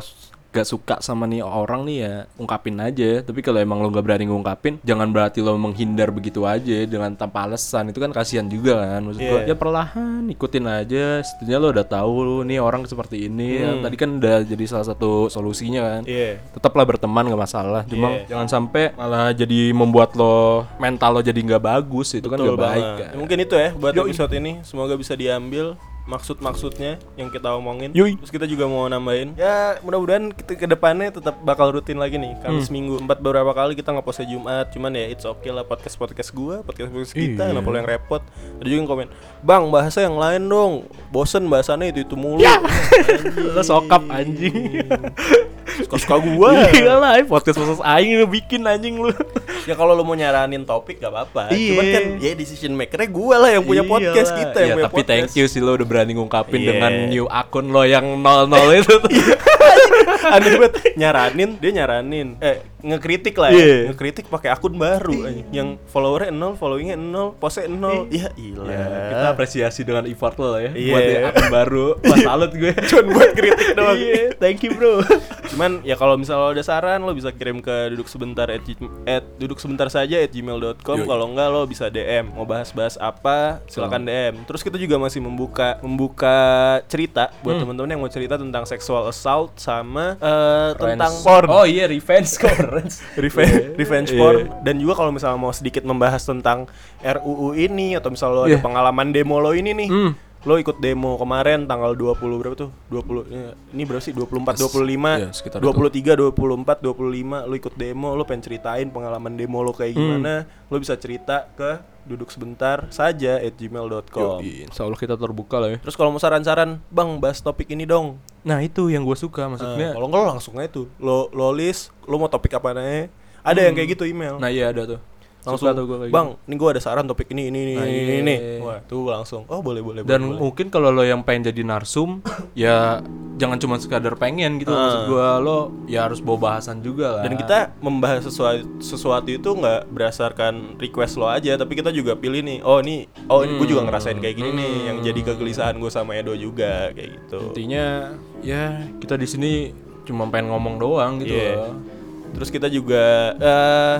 S1: gak suka sama nih orang nih ya ungkapin aja. Tapi kalau emang lo gak berani ngungkapin jangan berarti lo menghindar begitu aja dengan tanpa alasan. Itu kan kasihan juga kan? Maksud gua
S2: Iya.
S1: ya perlahan ikutin aja. Setidaknya lo udah tahu nih orang seperti ini. Ya,
S2: Hmm.
S1: tadi kan udah jadi salah satu solusinya kan?
S2: Iya.
S1: Tetaplah berteman gak masalah. Cuma
S2: Iya.
S1: jangan sampai malah jadi membuat lo mental lo jadi nggak bagus. Itu kan
S2: Betul
S1: gak baik kan?
S2: Ya, mungkin itu ya buat
S1: Yoi.
S2: episode ini. Semoga bisa diambil maksud-maksudnya yang kita omongin.
S1: Yoi.
S2: terus kita juga mau nambahin. Ya mudah-mudahan kita ke depannya tetap bakal rutin lagi nih. Kamis
S1: Hmm.
S2: minggu empat beberapa kali kita ngepostnya Jumat. Cuman ya it's okay lah podcast podcast gua podcast podcast kita
S1: Iya.
S2: kenapa lo yang repot? Ada juga yang komen bang bahasa yang lain dong. Bosen bahasannya itu itu mulu
S1: lo sokap anjing.
S2: Suka-suka gua.
S1: Iya lah podcast podcast aing lo bikin anjing lu.
S2: Ya kalau lo mau nyaranin topik gak apa-apa.
S1: Iya.
S2: cuman kan ya decision makernya gua lah yang punya podcast
S1: Iyalah.
S2: kita yang
S1: ya,
S2: punya
S1: tapi
S2: podcast.
S1: thank you sih lo udah berani ngungkapin
S2: Iya.
S1: dengan new akun lo yang nol nol itu tuh.
S2: aneh banget. Nyaranin dia nyaranin. Eh ngekritik lah ya.
S1: Iya.
S2: ngekritik pakai akun baru anjing. yang followernya nol followingnya nol postnya nol. Ya ilah
S1: Ya, kita apresiasi dengan effort lo ya
S2: Iya.
S1: buat akun baru. Wah salut gue.
S2: Cuman buat kritik doang.
S1: Iya, thank you bro.
S2: Cuman ya kalau misalnya lo ada saran lo bisa kirim ke duduk sebentar at, at duduk sebentar saja at gmail.com kalau enggak lo bisa DM mau bahas-bahas apa silakan DM terus kita juga masih membuka membuka cerita buat
S1: Hmm.
S2: teman-teman yang mau cerita tentang sexual assault sama eh, tentang
S1: Revenge.
S2: porn
S1: oh iya revenge revenge
S2: revenge revenge
S1: Iya.
S2: porn dan juga kalau misalnya mau sedikit membahas tentang RUU ini atau misalnya lo ada
S1: Iya.
S2: pengalaman demo lo ini nih
S1: Hmm.
S2: lo ikut demo kemarin tanggal 20 berapa tuh 20 ya, ini berapa sih 24 25
S1: Iya, sekitar
S2: 23 24 25 lo ikut demo lo pengen ceritain pengalaman demo lo kayak
S1: Hmm.
S2: gimana lo bisa cerita ke duduk sebentar saja at gmail.com
S1: insya Allah kita terbuka lah ya.
S2: Terus kalau mau saran-saran bang bahas topik ini dong.
S1: Nah itu yang gue suka maksudnya
S2: kalau enggak lo langsung aja tuh. Lo lo list lo mau topik apa aja ada yang kayak gitu email.
S1: Nah iya ada tuh
S2: langsung
S1: tuh gua kayak
S2: bang ini gue ada saran topik ini ini ini
S1: Nah,
S2: ini,
S1: iya.
S2: ini. wah tuh langsung oh boleh boleh
S1: Dan
S2: boleh,
S1: mungkin kalau lo yang pengen jadi narsum Ya jangan cuma sekadar pengen gitu Maksud gue lo ya harus bawa bahasan juga lah.
S2: Dan kita membahas sesuatu sesuatu itu nggak berdasarkan request lo aja tapi kita juga pilih nih oh ini oh ini gue juga ngerasain kayak gini nih yang jadi kegelisahan gue sama Edo juga kayak gitu.
S1: Intinya ya kita di sini cuma pengen ngomong doang gitu
S2: Iya.
S1: loh.
S2: Terus kita juga eh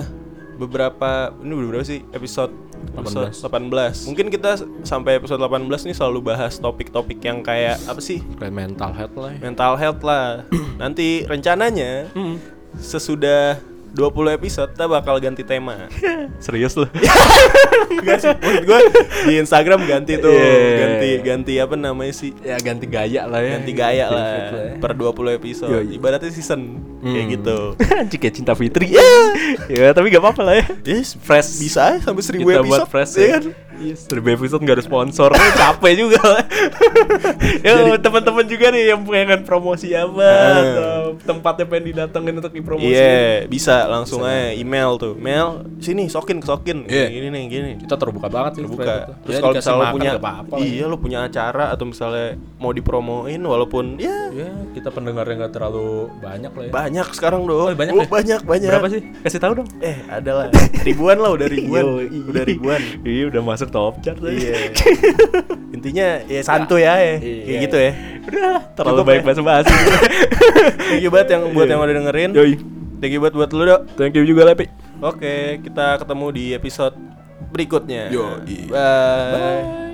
S2: beberapa ini udah berapa sih episode episode 18. Mungkin kita sampai episode 18 nih selalu bahas topik-topik yang kayak apa sih?
S1: Kayak mental health lah ya
S2: Mental health lah. Nanti rencananya
S1: Hmm.
S2: sesudah 20 episode kita bakal ganti tema.
S1: Serius lo
S2: Enggak sih, maksud gue di Instagram ganti tuh,
S1: Iya.
S2: ganti ganti apa namanya sih?
S1: Ya ganti gaya lah ya
S2: Ganti gaya lah
S1: Fit ya.
S2: per 20 episode.
S1: Yoi.
S2: Ibaratnya season kayak
S1: Hmm.
S2: gitu.
S1: Kayak cinta Fitri Ya tapi gak apa-apa lah ya
S2: Yes,
S1: Fresh
S2: bisa sampai 1000
S1: Kita
S2: episode
S1: buat fresh
S2: ya
S1: ya.
S2: kan?
S1: Yes, seribu episode gak ada sponsor, capek juga. ya teman-teman juga nih yang pengen promosi apa
S2: Ah.
S1: atau tempatnya pengen didatengin untuk dipromosi.
S2: Iya, bisa langsung aja email tuh. Mail sini sokin sokin.
S1: Iya.
S2: Gini nih, gini.
S1: Kita terbuka banget sih.
S2: Terbuka. Terus
S1: Ya,
S2: kalau misalnya punya
S1: nggak apa-apa lah.
S2: iya lo punya acara atau misalnya mau dipromoin walaupun ya
S1: Ya, kita pendengarnya nggak terlalu banyak lah ya.
S2: banyak sekarang dong.
S1: Oh, banyak
S2: Oh,
S1: ya?
S2: banyak banyak.
S1: Berapa sih? Kasih tahu dong.
S2: Eh, adalah ribuan lah udah ribuan. Udah ribuan.
S1: Iya, udah masuk top chart
S2: iya. Intinya ya santuy ya, ya.
S1: Iya.
S2: kayak gitu ya.
S1: Udah, terlalu
S2: Cukup
S1: baik
S2: ya?
S1: bahasa-bahasa.
S2: Thank you banget yang buat
S1: Iya.
S2: yang udah dengerin.
S1: Yoi.
S2: Thank you buat buat lu, Dok.
S1: Thank you juga Lepi.
S2: Oke, kita ketemu di episode berikutnya.
S1: Yoi.
S2: Bye.